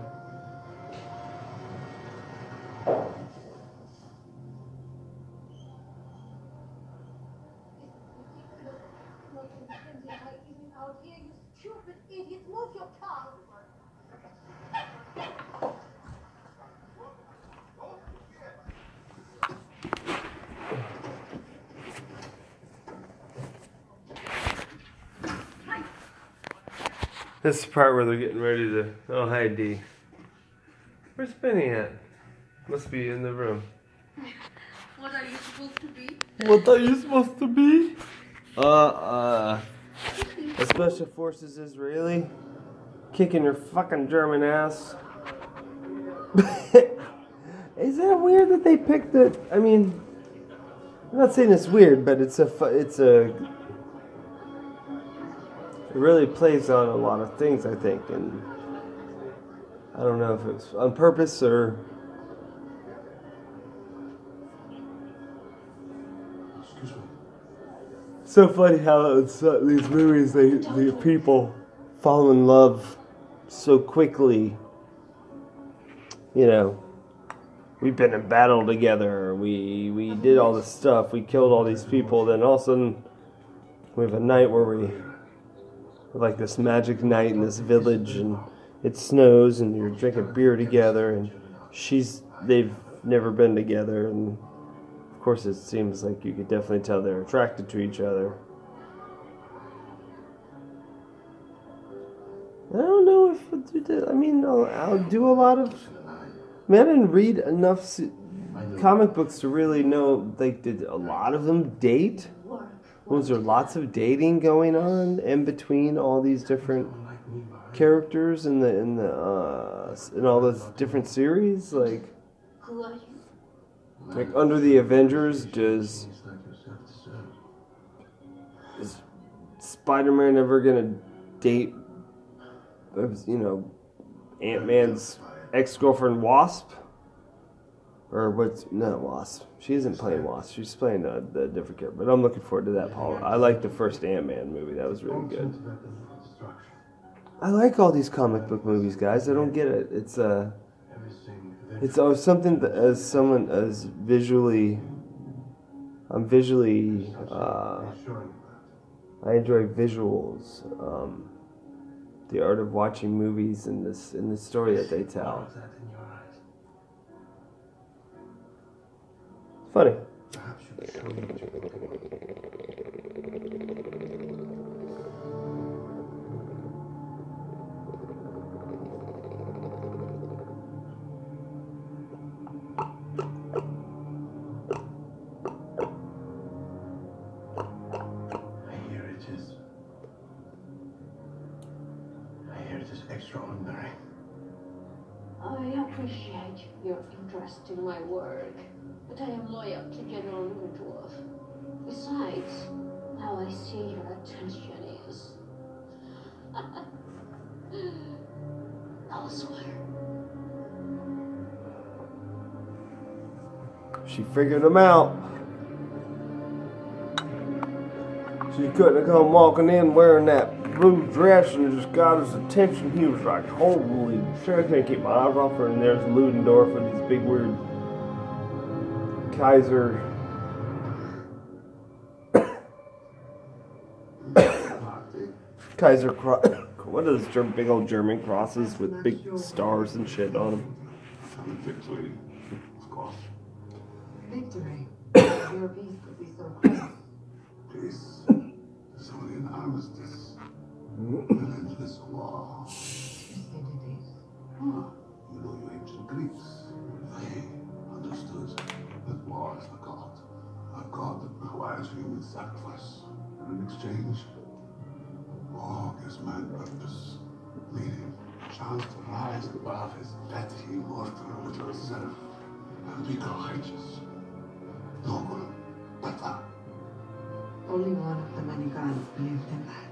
[SPEAKER 1] This is the part where they're getting ready to. Oh, hi, D. Where's Benny at? Must be in the room.
[SPEAKER 14] What are you supposed to be?
[SPEAKER 1] What are you supposed to be? Uh, uh. A special forces Israeli. Kicking your fucking German ass. Is that weird that they picked it? I mean, I'm not saying it's weird, but it's a. fu- It's a. It really plays on a lot of things, I think, and I don't know if it was on purpose or so funny how it's, uh, these movies they the people fall in love so quickly. You know, we've been in battle together. We we did all this stuff. We killed all these people. Then all of a sudden, we have a night where we like this magic night in this village, and it snows, and you're drinking beer together, and she's they've never been together, and of course it seems like you could definitely tell they're attracted to each other. I don't know if. I mean, I'll, I'll do a lot of. I didn't read enough comic books to really know. Like, did a lot of them date? Was there lots of dating going on in between all these different characters in the in the uh, in all those different series? Like, like under the Avengers, does is Spider-Man ever gonna date? You know, Ant Man's ex-girlfriend Wasp, or what's no Wasp? She isn't playing Wasp. She's playing a, the different character. But I'm looking forward to that. Paul, I like the first Ant Man movie. That was really good. I like all these comic book movies, guys. I don't get it. It's uh, it's uh, something that as someone as visually, I'm visually. Uh, I enjoy visuals. Um, the art of watching movies and this and the story that they tell. Funny.
[SPEAKER 7] I hear it is. I hear it is extraordinary.
[SPEAKER 15] I appreciate your interest in my work, but I am loyal to General Ludendorff. Besides, how I see your attention is elsewhere.
[SPEAKER 1] She figured him out. She couldn't have come walking in wearing that blue dress and just got his attention. He was like, holy shit, I can't keep my eyes off her. And there's Ludendorff with these big weird Kaiser. Kaiser cro- what are those German, big old German crosses with big stars and shit on them?
[SPEAKER 7] Victory, of course.
[SPEAKER 3] Victory. Your peace could be so close.
[SPEAKER 7] Peace. There's only an armistice. An endless war.
[SPEAKER 3] Thucydides.
[SPEAKER 7] You know your ancient Greeks. Human sacrifice. And in exchange, war gives man purpose, meaning, chance to rise above his petty mortal little self and be courageous, noble, better.
[SPEAKER 3] Only one of the many gods believed in that.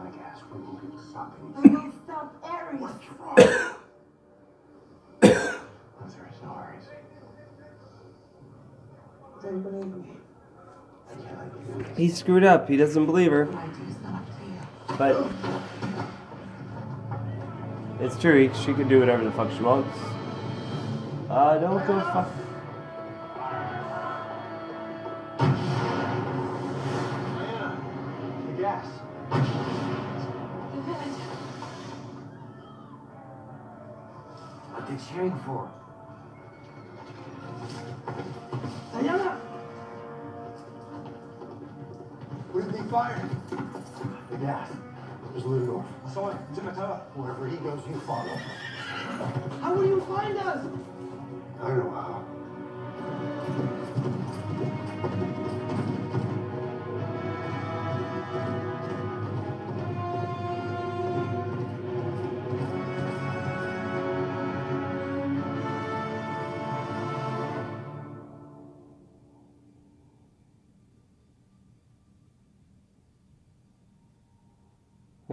[SPEAKER 7] Over the gas. We won't be able to stop
[SPEAKER 16] I
[SPEAKER 7] anything.
[SPEAKER 16] will stop Ares.
[SPEAKER 7] What's wrong? There is no Ares.
[SPEAKER 3] Then believe me.
[SPEAKER 7] I can't let you do this.
[SPEAKER 1] He screwed up. He doesn't believe her.
[SPEAKER 3] My duty's not up to you.
[SPEAKER 1] But it's true. She can do whatever the fuck she wants. Uh, don't go fuck.
[SPEAKER 8] What they cheering for?
[SPEAKER 6] Diana! Where did they fire?
[SPEAKER 7] The gas. There's Ludendorff.
[SPEAKER 6] I saw it. He's in the tower.
[SPEAKER 7] Wherever he goes, you follow.
[SPEAKER 6] How will you find us?
[SPEAKER 7] I don't know how.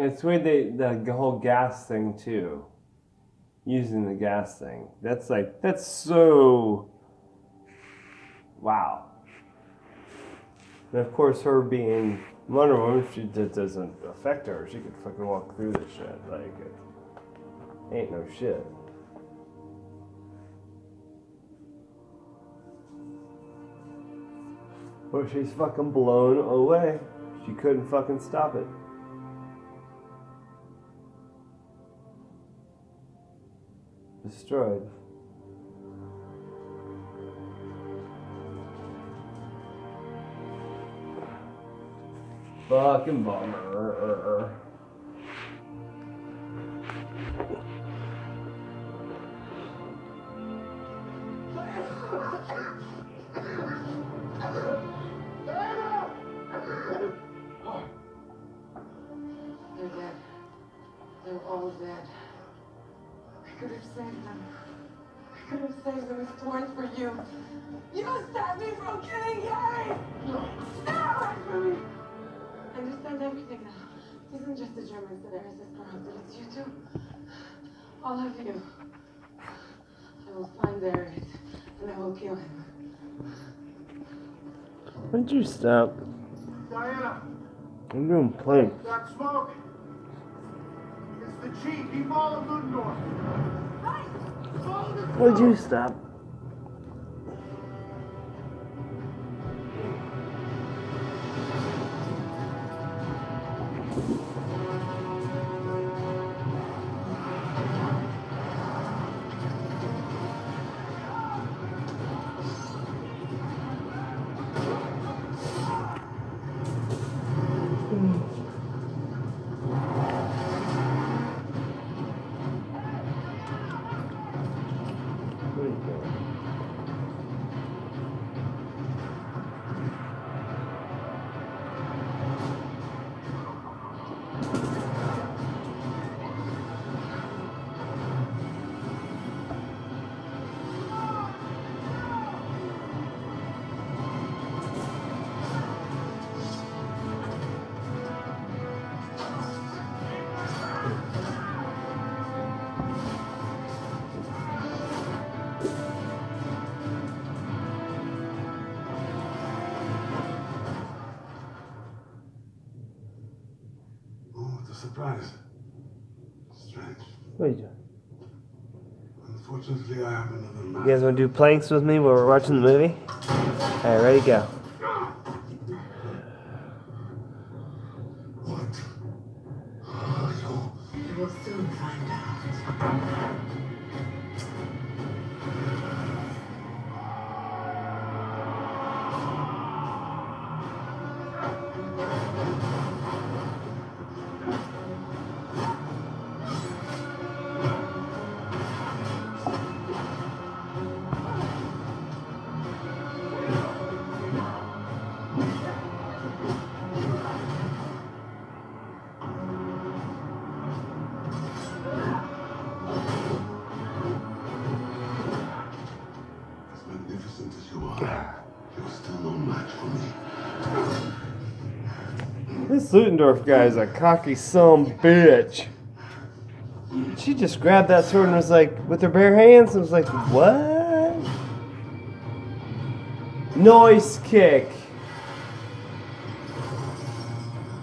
[SPEAKER 1] It's weird they the whole gas thing too. Using the gas thing. That's like that's so wow. And of course her being Wonder Woman, she that doesn't affect her. She could fucking walk through this shit. Like it ain't no shit. But she's fucking blown away. She couldn't fucking stop it. Destroyed. Fucking bummer.
[SPEAKER 3] If it weren't for you.
[SPEAKER 17] You stopped me from killing Gary!
[SPEAKER 3] Stop! Remy. I understand everything now. It isn't just the Germans that are as corrupted, it's you too. All of you. I will find Ares and I will kill him.
[SPEAKER 1] Why'd you stop?
[SPEAKER 6] Diana,
[SPEAKER 1] I'm doing planks.
[SPEAKER 6] that smoke. It's the chief. He followed Ludendorff. Follow the
[SPEAKER 1] Why'd you stop? You guys want to do planks with me while we're watching the movie? Alright, ready, go. Ludendorff guy is a cocky some bitch. She just grabbed that sword and was like, with her bare hands, and was like, what? Noise kick.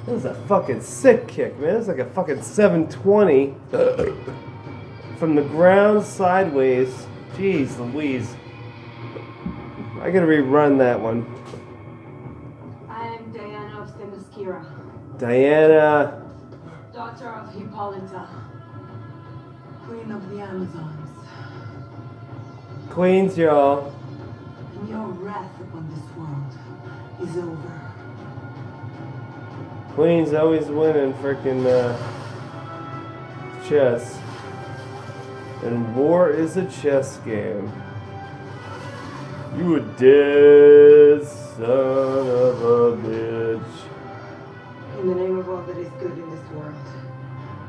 [SPEAKER 1] That was a fucking sick kick, man. It was like a fucking 720 from the ground sideways. Jeez Louise. I gotta rerun that one.
[SPEAKER 3] Diana. daughter of Hippolyta, queen of the Amazons.
[SPEAKER 1] Queens, y'all.
[SPEAKER 3] And your wrath upon this world is over.
[SPEAKER 1] Queens always winning freaking uh, chess. And war is a chess game. You a dead son of a bitch
[SPEAKER 3] all that is good in this world.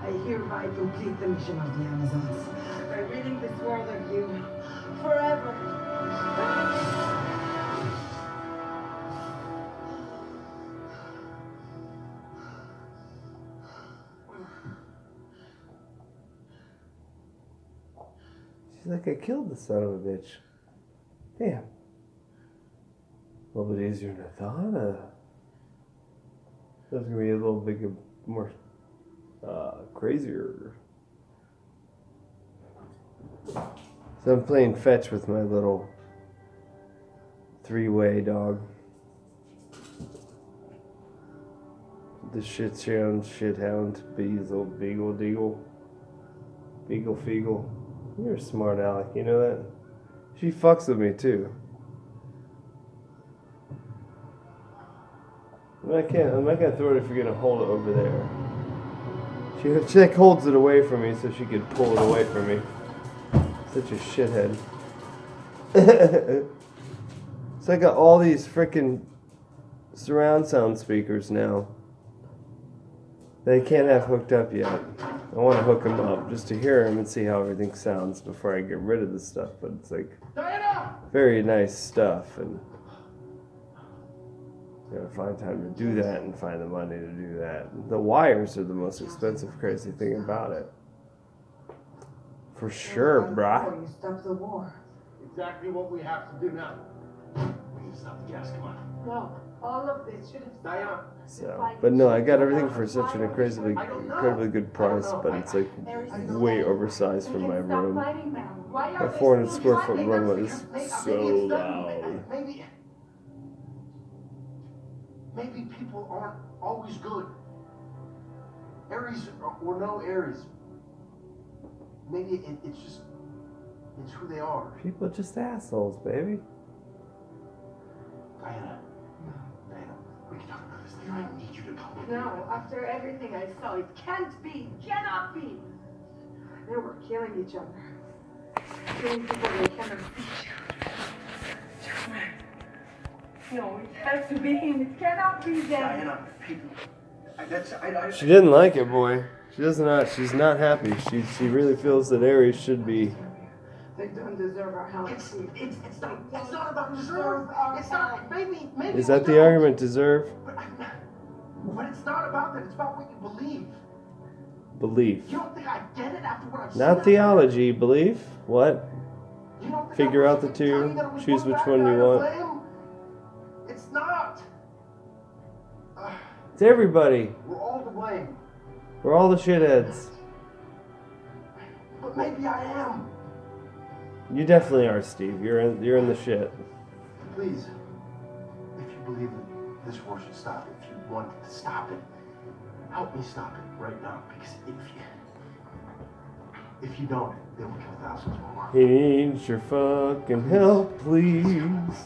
[SPEAKER 3] I hereby complete the mission of the Amazons by ridding this world of you forever.
[SPEAKER 1] She's like, I killed the son of a bitch. Damn. A little bit easier than I thought. Uh that's gonna be a little bit more uh, crazier. So I'm playing fetch with my little three-way dog. The shit hound, shit hound, Beagle, Beagle, Deagle, Beagle, Feagle. You're smart aleck, you know that? She fucks with me too. I can't. I'm not gonna throw it if you're gonna hold it over there. She, she like holds it away from me so she could pull it away from me. Such a shithead. so I got all these freaking surround sound speakers now. They can't have hooked up yet. I want to hook them up just to hear them and see how everything sounds before I get rid of the stuff. But it's like very nice stuff, and gotta find time to do that and find the money to do that. The wires are the most expensive, crazy thing about it. For sure, brah.
[SPEAKER 6] You stop the war. Exactly what we have to do now. We need to stop the gas. Come on.
[SPEAKER 3] No, all of this should have
[SPEAKER 6] Diana.
[SPEAKER 1] So, but no, I got everything for such an incredibly, incredibly good price, but it's like way oversized for my room. My 400 square foot room is so loud.
[SPEAKER 6] Maybe. Maybe people aren't always good. Ares or no Ares. Maybe it, it's just. It's who they are.
[SPEAKER 1] People are just assholes, baby.
[SPEAKER 6] Diana. Diana, we can talk about this later. I need you to come with me.
[SPEAKER 3] No, after everything I saw, it can't be, cannot be. They were killing each other. Killing people they cannot see. No, it has to be him. It cannot be them.
[SPEAKER 6] Diana, people. That's, I, I,
[SPEAKER 1] She didn't like it, boy. She does not. She's not happy. She she really feels that Ares should be.
[SPEAKER 3] They don't deserve our help.
[SPEAKER 6] It's, it's, it's not, it's not about deserve. It's not, maybe, maybe.
[SPEAKER 1] Is that the
[SPEAKER 6] don't.
[SPEAKER 1] argument? Deserve?
[SPEAKER 6] But, but it's not about that. It's about what you believe.
[SPEAKER 1] Belief.
[SPEAKER 6] You don't think I get it after what I've
[SPEAKER 1] Not
[SPEAKER 6] seen?
[SPEAKER 1] theology. Belief. What?
[SPEAKER 6] You don't think
[SPEAKER 1] Figure
[SPEAKER 6] I
[SPEAKER 1] out the two.
[SPEAKER 6] you that it was
[SPEAKER 1] Choose which one you
[SPEAKER 6] to
[SPEAKER 1] want.
[SPEAKER 6] It's not. Uh,
[SPEAKER 1] It's everybody.
[SPEAKER 6] we're all to blame.
[SPEAKER 1] We're all the shitheads.
[SPEAKER 6] But maybe I am.
[SPEAKER 1] You definitely are, Steve. You're in. You're in the shit.
[SPEAKER 6] Please, if you believe that this war should stop, if you want to stop it, help me stop it right now. Because if you, if you don't, they will kill thousands more.
[SPEAKER 1] He needs your fucking help, please.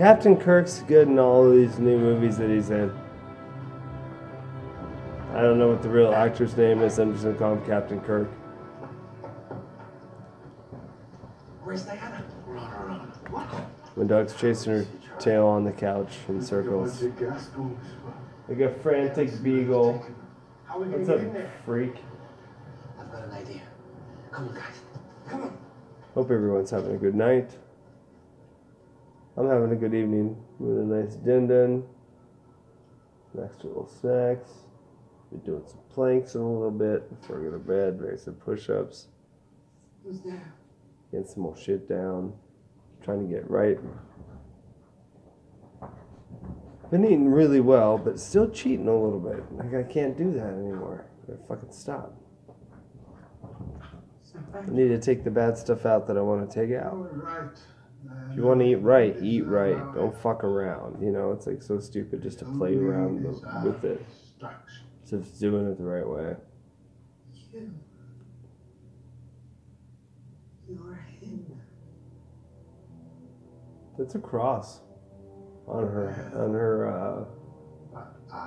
[SPEAKER 1] Captain Kirk's good in all of these new movies that he's in. I don't know what the real actor's name is. I'm just gonna call him Captain Kirk.
[SPEAKER 6] Where's Diana? Run, run, run. What?
[SPEAKER 1] When Doug's chasing her tail on the couch in circles. Like a frantic beagle.
[SPEAKER 6] How are we
[SPEAKER 1] What's
[SPEAKER 6] gonna
[SPEAKER 1] up,
[SPEAKER 6] get in there?
[SPEAKER 1] freak?
[SPEAKER 6] I've got an idea. Come on, guys. Come on.
[SPEAKER 1] Hope everyone's having a good night. I'm having a good evening with a nice din din. Next to little snacks. Be doing some planks in a little bit before I go to bed. Maybe some push ups. Getting some more shit down. Trying to get right. Been eating really well, but still cheating a little bit. Like I can't do that anymore. I gotta fucking stop. I need to take the bad stuff out that I want to take out. If you want to eat right, eat right. Don't fuck around. You know, it's like so stupid just to play around with it. Just doing it the right way.
[SPEAKER 7] You. You're him.
[SPEAKER 1] That's a cross on her on her. uh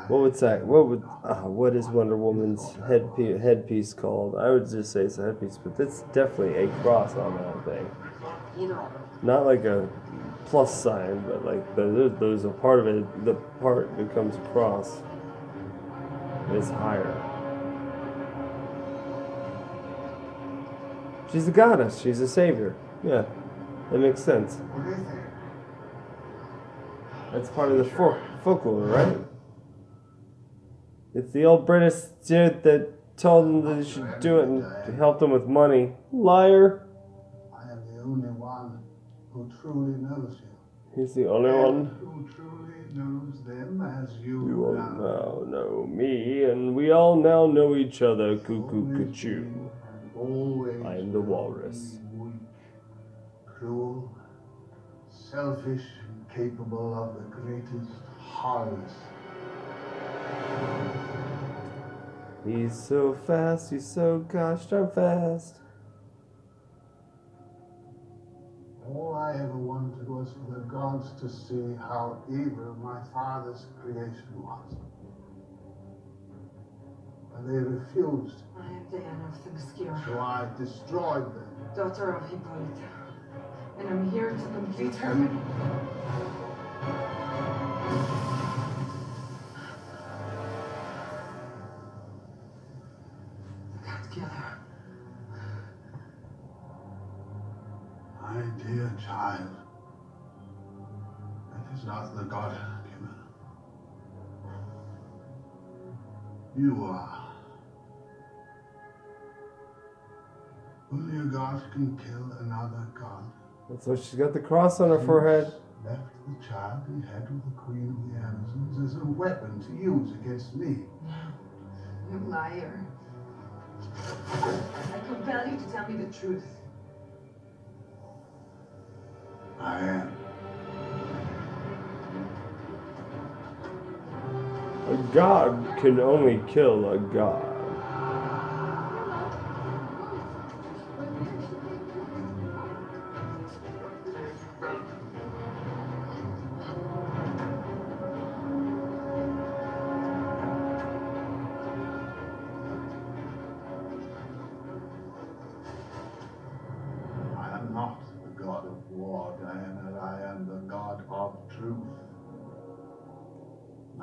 [SPEAKER 1] What would that? What would? Uh, what is Wonder Woman's headpiece headpiece called? I would just say it's a headpiece, but that's definitely a cross on that thing. Not like a plus sign, but like the, there's, a part of it. The part that comes across is higher. She's a goddess. She's a savior. Yeah, that makes sense.
[SPEAKER 7] What do you think?
[SPEAKER 1] That's part of the folk folklore, right? It's the old British dude that told them that they should do it and helped them with money. Liar.
[SPEAKER 7] I am the only one who truly knows you.
[SPEAKER 1] He's the only
[SPEAKER 7] and
[SPEAKER 1] one.
[SPEAKER 7] who truly knows them as you,
[SPEAKER 1] You all
[SPEAKER 7] now.
[SPEAKER 1] now know me, and we all now know each other. Cuckoo, cuckoo. I am the walrus.
[SPEAKER 7] weak, cruel, selfish, and capable of the greatest horrors.
[SPEAKER 1] He's so fast. He's so gosh darn fast.
[SPEAKER 7] To see how evil my father's creation was. But they refused,
[SPEAKER 18] I am Diana of Themyscira,
[SPEAKER 7] so I destroyed them.
[SPEAKER 18] daughter of Hippolyta, and I'm here to complete her
[SPEAKER 7] Only God can kill another God.
[SPEAKER 1] That's why she's got the cross on her forehead.
[SPEAKER 7] Left the child in head of the Queen of the Amazons as a weapon to use against me.
[SPEAKER 18] You liar. I compel you to tell me the truth.
[SPEAKER 7] I am.
[SPEAKER 1] A god can only kill a god.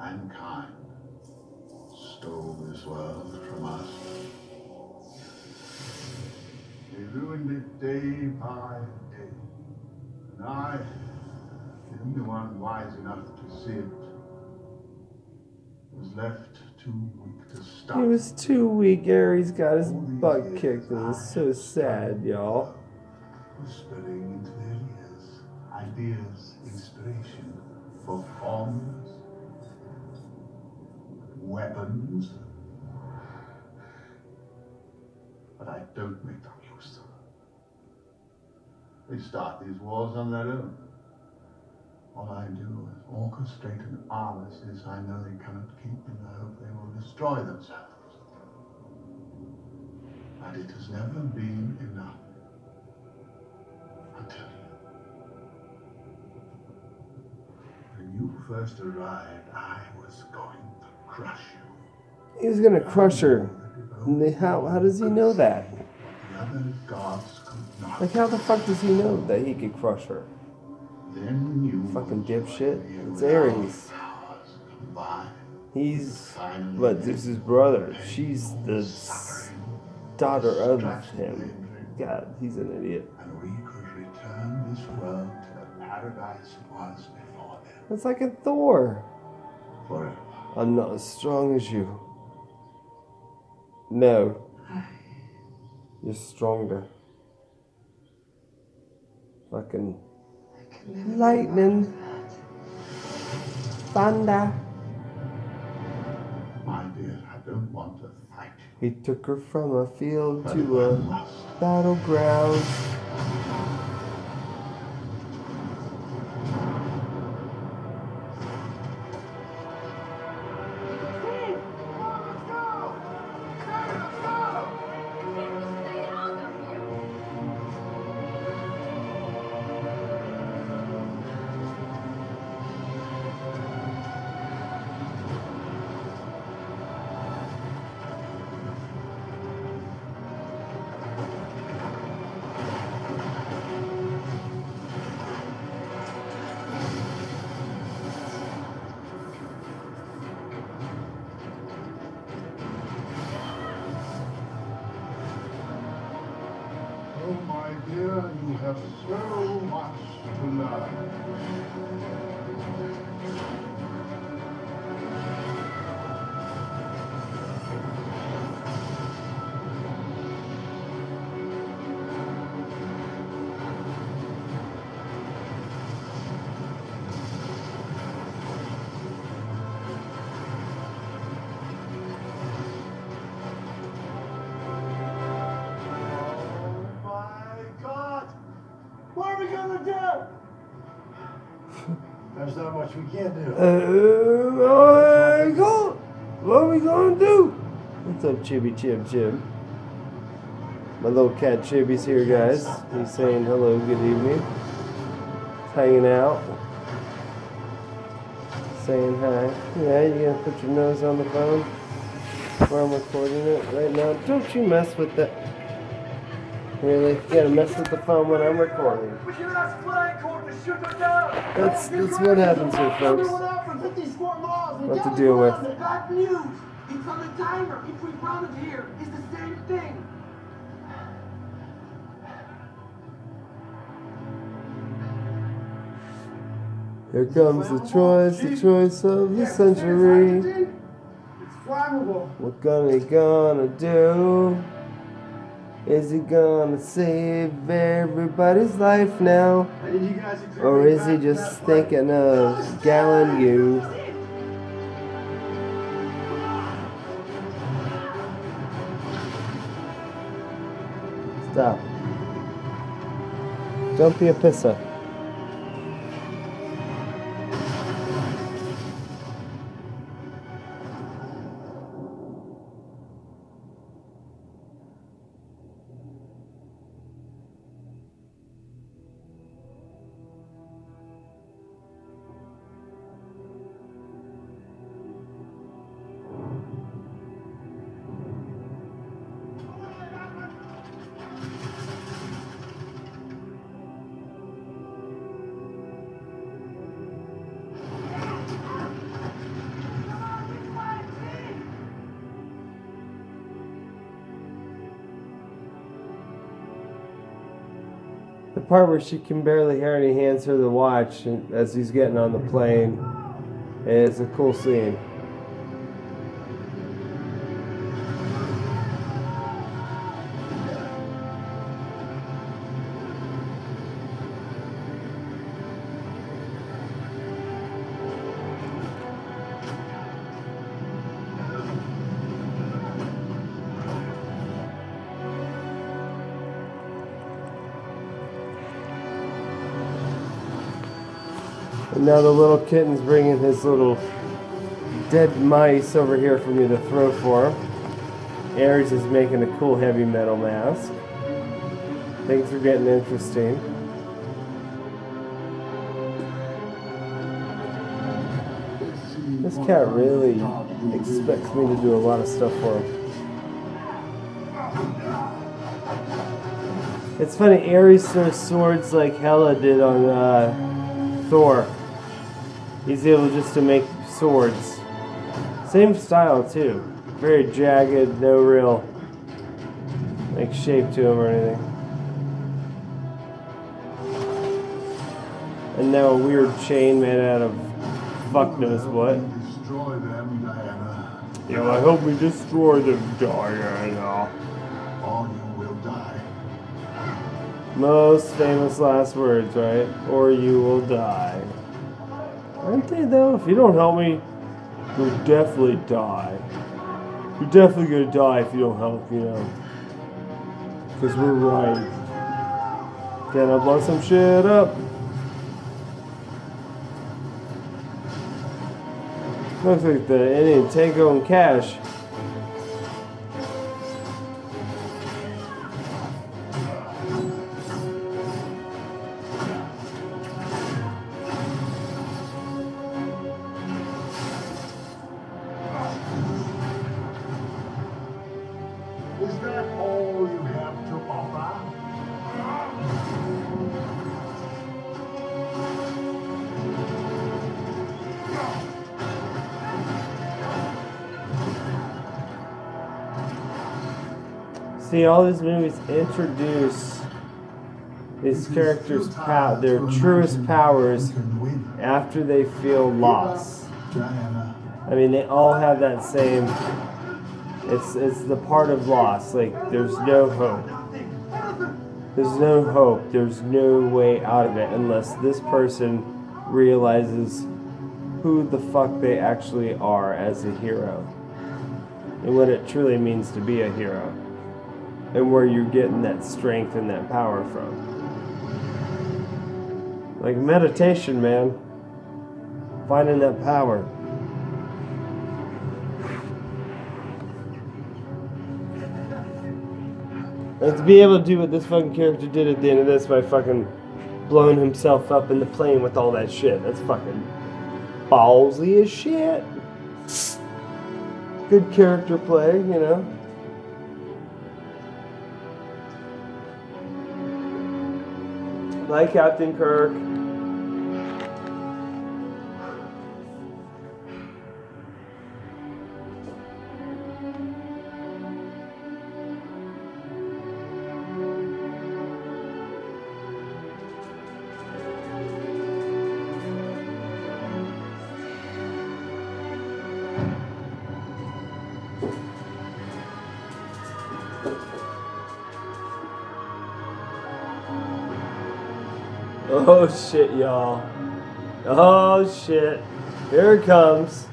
[SPEAKER 7] Mankind stole this world from us. They ruined it day by day. And I, the only one wise enough to see it, was left too weak to stop.
[SPEAKER 1] He was too weak. Ares got his butt kicked. It was so sad, y'all.
[SPEAKER 7] whispering into their ears ideas, inspiration for formulas, weapons. But I don't make them use them. They start these wars on their own. All I do is orchestrate an armistice I know they cannot keep in the hope they will destroy themselves. But it has never been enough. Tell you. When you first arrived, I was going crush you.
[SPEAKER 1] He was gonna crush her. How, how does he know that?
[SPEAKER 7] The other gods could not.
[SPEAKER 1] Like, how the fuck does he know that he could crush her?
[SPEAKER 7] Then you
[SPEAKER 1] Fucking dipshit. It's Ares.
[SPEAKER 7] combined.
[SPEAKER 1] He's what Zeus's brother. She's the daughter of him. God, he's an idiot.
[SPEAKER 7] And we could return this world to the paradise it was before then.
[SPEAKER 1] It's like a Thor.
[SPEAKER 7] Forever.
[SPEAKER 1] I'm not as strong as you. No. You're stronger. Fucking lightning. Thunder.
[SPEAKER 7] My dear, I don't want to fight
[SPEAKER 1] He took her from a field to a battleground. Chibi Chib Chib? My little cat Chibi's here, guys. He's saying hello, good evening. He's hanging out. Saying hi. Yeah, you gonna put your nose on the phone while I'm recording it right now? Don't you mess with that. Really? You gotta mess with the phone when I'm recording.
[SPEAKER 6] We should ask flying court to shoot her down.
[SPEAKER 1] That's that's what happens here, folks.
[SPEAKER 19] Everyone out for 50 square miles.
[SPEAKER 1] What to deal with.
[SPEAKER 19] Bad news. It's on the timer. If we run it here, it's the same thing.
[SPEAKER 1] Here comes the choice, the choice of the century.
[SPEAKER 7] It's flammable.
[SPEAKER 1] What gonna gonna do? Is he gonna save everybody's life now?
[SPEAKER 7] I need you guys to
[SPEAKER 1] Or is he just thinking of Gallon you? Don't be a pisser. Part where she can barely hear and he hands her the watch as he's getting on the plane It's a cool scene. Now the little kitten's bringing his little dead mice over here for me to throw for him. Ares is making a cool heavy metal mask. Things are getting interesting. This cat really expects me to do a lot of stuff for him. It's funny, Ares throws swords like Hela did on uh, Thor. He's able just to make swords. Same style too. Very jagged, no real like shape to him or anything. And now a weird chain made out of fuck knows what.
[SPEAKER 4] Destroy them, Diana,
[SPEAKER 1] Yeah, I hope we destroy them, Diana.
[SPEAKER 4] or you will die.
[SPEAKER 1] Most famous last words, right? Or you will die. Aren't they though? If you don't help me, you'll definitely die. You're definitely gonna die if you don't help, you know. Because we're right. I blow some shit up? Looks like the Indian Tango and Cash. See, all these movies introduce these characters' pow- their truest powers after they feel loss. I mean, they all have that same. It's it's the part of loss. Like there's no hope. There's no hope. There's no way out of it unless this person realizes who the fuck they actually are as a hero and what it truly means to be a hero and where you're getting that strength and that power from. Like meditation, man. Finding that power. And to be able to do what this fucking character did at the end of this by fucking blowing himself up in the plane with all that shit. That's fucking ballsy as shit. Good character play, you know. Like Captain Kirk. Oh shit, y'all. Oh shit. Here it comes.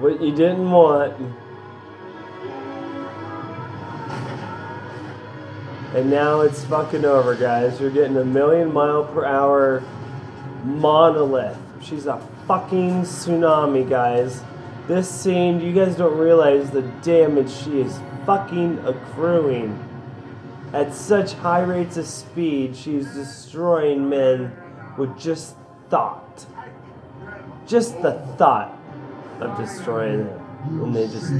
[SPEAKER 1] What you didn't want. And now it's fucking over, guys. You're getting a million mile per hour monolith. She's a fucking tsunami, guys. This scene, you guys don't realize the damage she is fucking accruing. At such high rates of speed, she's destroying men with just thought. Just the thought of destroying them. And they just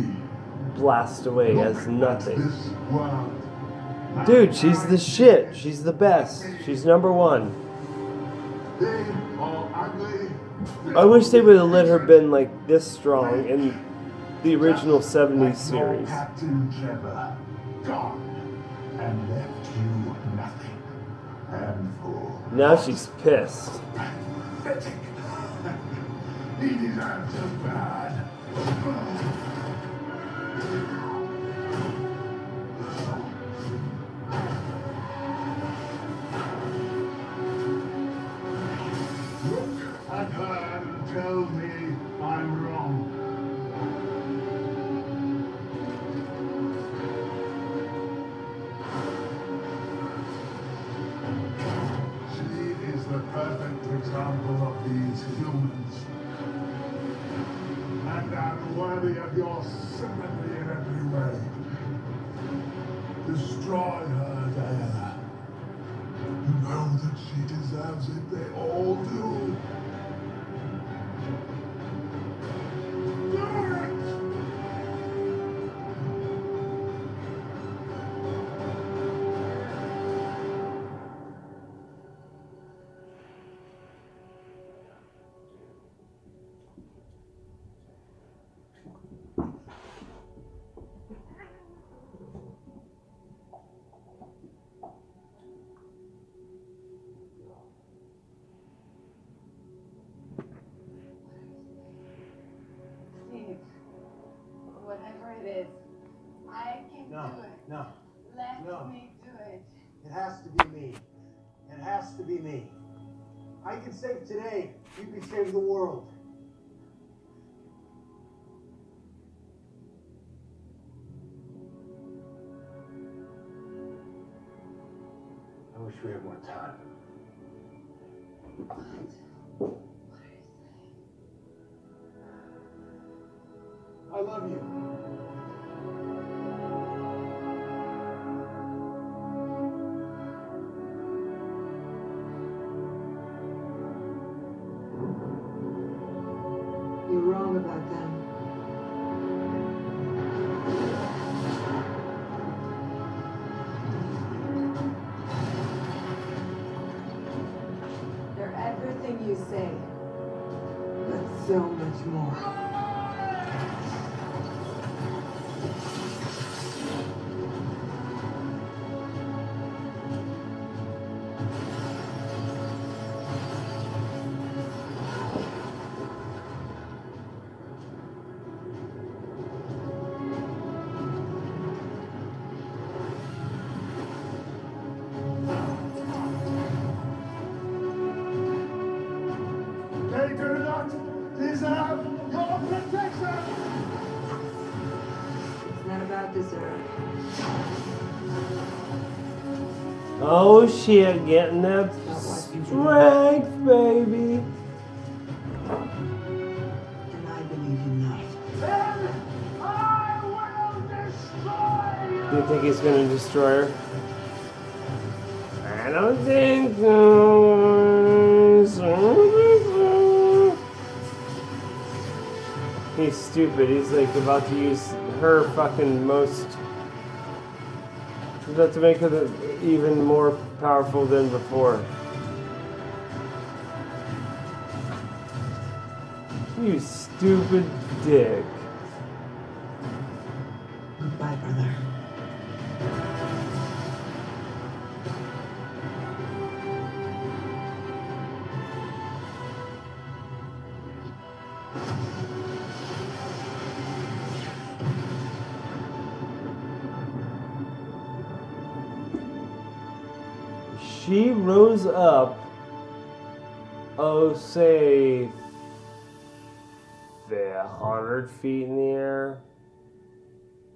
[SPEAKER 1] blast away as nothing. Dude, she's the shit. She's the best. She's number one. I wish they would have let her been like this strong in the original 70s series.
[SPEAKER 7] Captain Trevor, gone and left you nothing. Handful.
[SPEAKER 1] Now she's pissed.
[SPEAKER 7] Pathetic. he deserves as bad. Of your sympathy in every way. Destroy her, Diana. You know that she deserves it. They all it
[SPEAKER 3] is, I can
[SPEAKER 6] No,
[SPEAKER 3] do it.
[SPEAKER 6] no.
[SPEAKER 3] Let
[SPEAKER 6] no.
[SPEAKER 3] me do it.
[SPEAKER 6] It has to be me. It has to be me. I can save today. You can save the world.
[SPEAKER 1] Oh shit, getting that strength, baby.
[SPEAKER 20] And I believe in love.
[SPEAKER 1] You think he's gonna destroy her? I don't think so. I don't think so. He's stupid. He's like about to use her fucking most. To make it even more powerful than before. You stupid dick. Up, oh, say, a hundred feet in the air,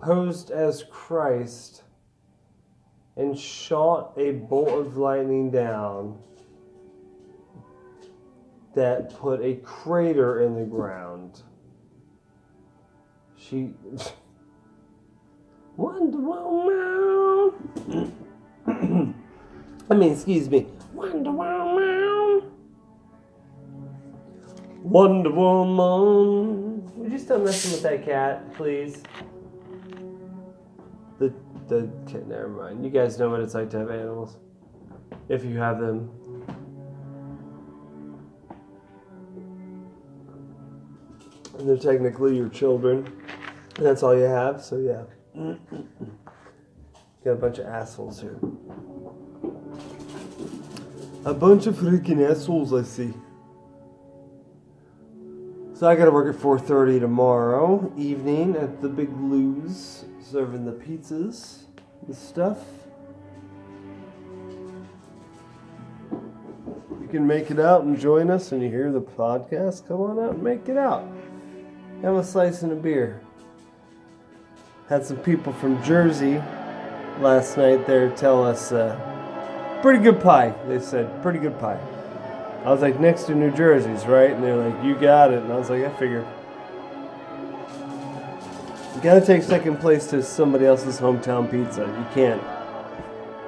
[SPEAKER 1] posed as Christ, and shot a bolt of lightning down that put a crater in the ground. She. Wonder Woman! I mean, excuse me. Wonder Woman. Wonder Woman. Would you stop messing with that cat, please? The the cat. Never mind. You guys know what it's like to have animals, if you have them. And they're technically your children. And that's all you have. So yeah. Got a bunch of assholes here. A bunch of freaking assholes, I see. So I gotta work at 4.30 tomorrow evening at the Big Lou's, serving the pizzas, the stuff. You can make it out and join us and you hear the podcast, come on out and make it out. Have a slice and a beer. Had some people from Jersey last night there tell us uh, pretty good pie. They said pretty good pie. I was like next to New Jersey's, right? And they're like, you got it. And I was like, I figure. You gotta take second place to somebody else's hometown pizza. You can't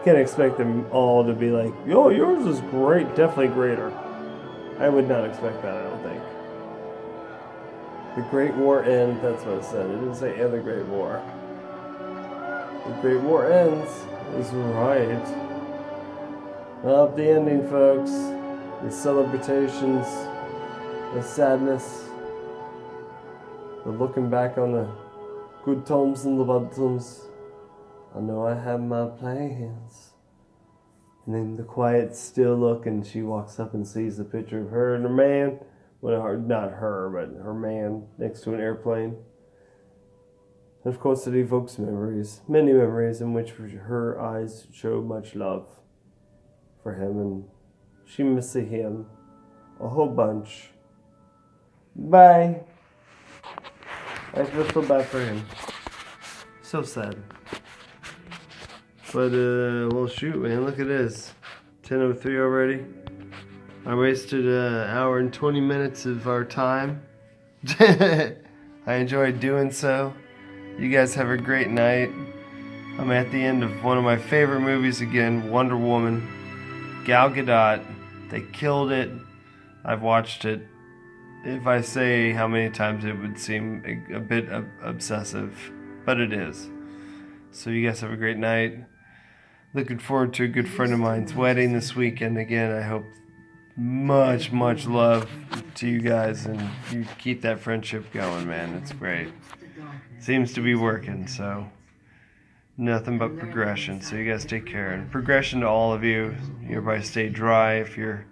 [SPEAKER 1] can't expect them all to be like, yo, yours is great, definitely greater. I would not expect that. I don't think. The Great War ends. That's what it said. It didn't say and the Great War. The Great War ends is right. Up the ending, folks. The celebrations, the sadness, the looking back on the good times and the bad times. I know I have my plans. And then the quiet, still look, and she walks up and sees the picture of her and her man. Well, her, not her, but her man next to an airplane. And of course, it evokes memories, many memories in which her eyes show much love for him, and she misses him a whole bunch. Bye. I feel so bad for him. So sad. But, uh, well, shoot, man, look at this. 10.03 already. I wasted an hour and 20 minutes of our time. I enjoyed doing so. You guys have a great night. I'm at the end of one of my favorite movies again, Wonder Woman. Gal Gadot. They killed it. I've watched it. If I say how many times it would seem a, a bit ob- obsessive, but it is. So you guys have a great night. Looking forward to a good friend of mine's wedding this weekend. Again, I hope much, much love to you guys and you keep that friendship going, man. It's great. Seems to be working, so nothing but progression. So you guys take care and progression to all of you. Everybody stay dry if you're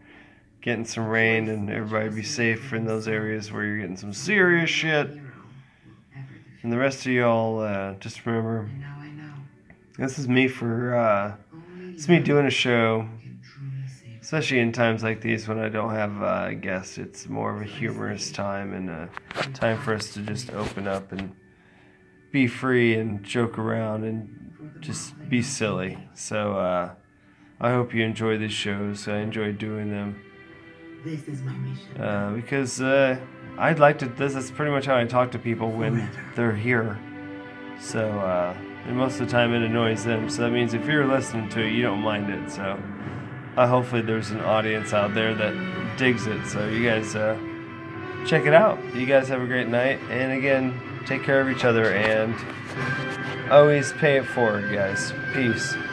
[SPEAKER 1] getting some rain and everybody be safe in those areas where you're getting some serious shit. And the rest of y'all, uh, just remember, this is me for, uh, it's me doing a show, especially in times like these when I don't have uh, guests. It's more of a humorous time and a time for us to just open up and be free and joke around and just be silly. So uh, I hope you enjoy these shows. I enjoy doing them.
[SPEAKER 19] This is my mission.
[SPEAKER 1] Uh, because uh, I'd like to. This is pretty much how I talk to people when they're here. So, uh, and most of the time it annoys them. So that means if you're listening to it, you don't mind it. So, uh, hopefully there's an audience out there that digs it. So you guys uh, check it out. You guys have a great night, and again, take care of each other and always pay it forward, guys. Peace.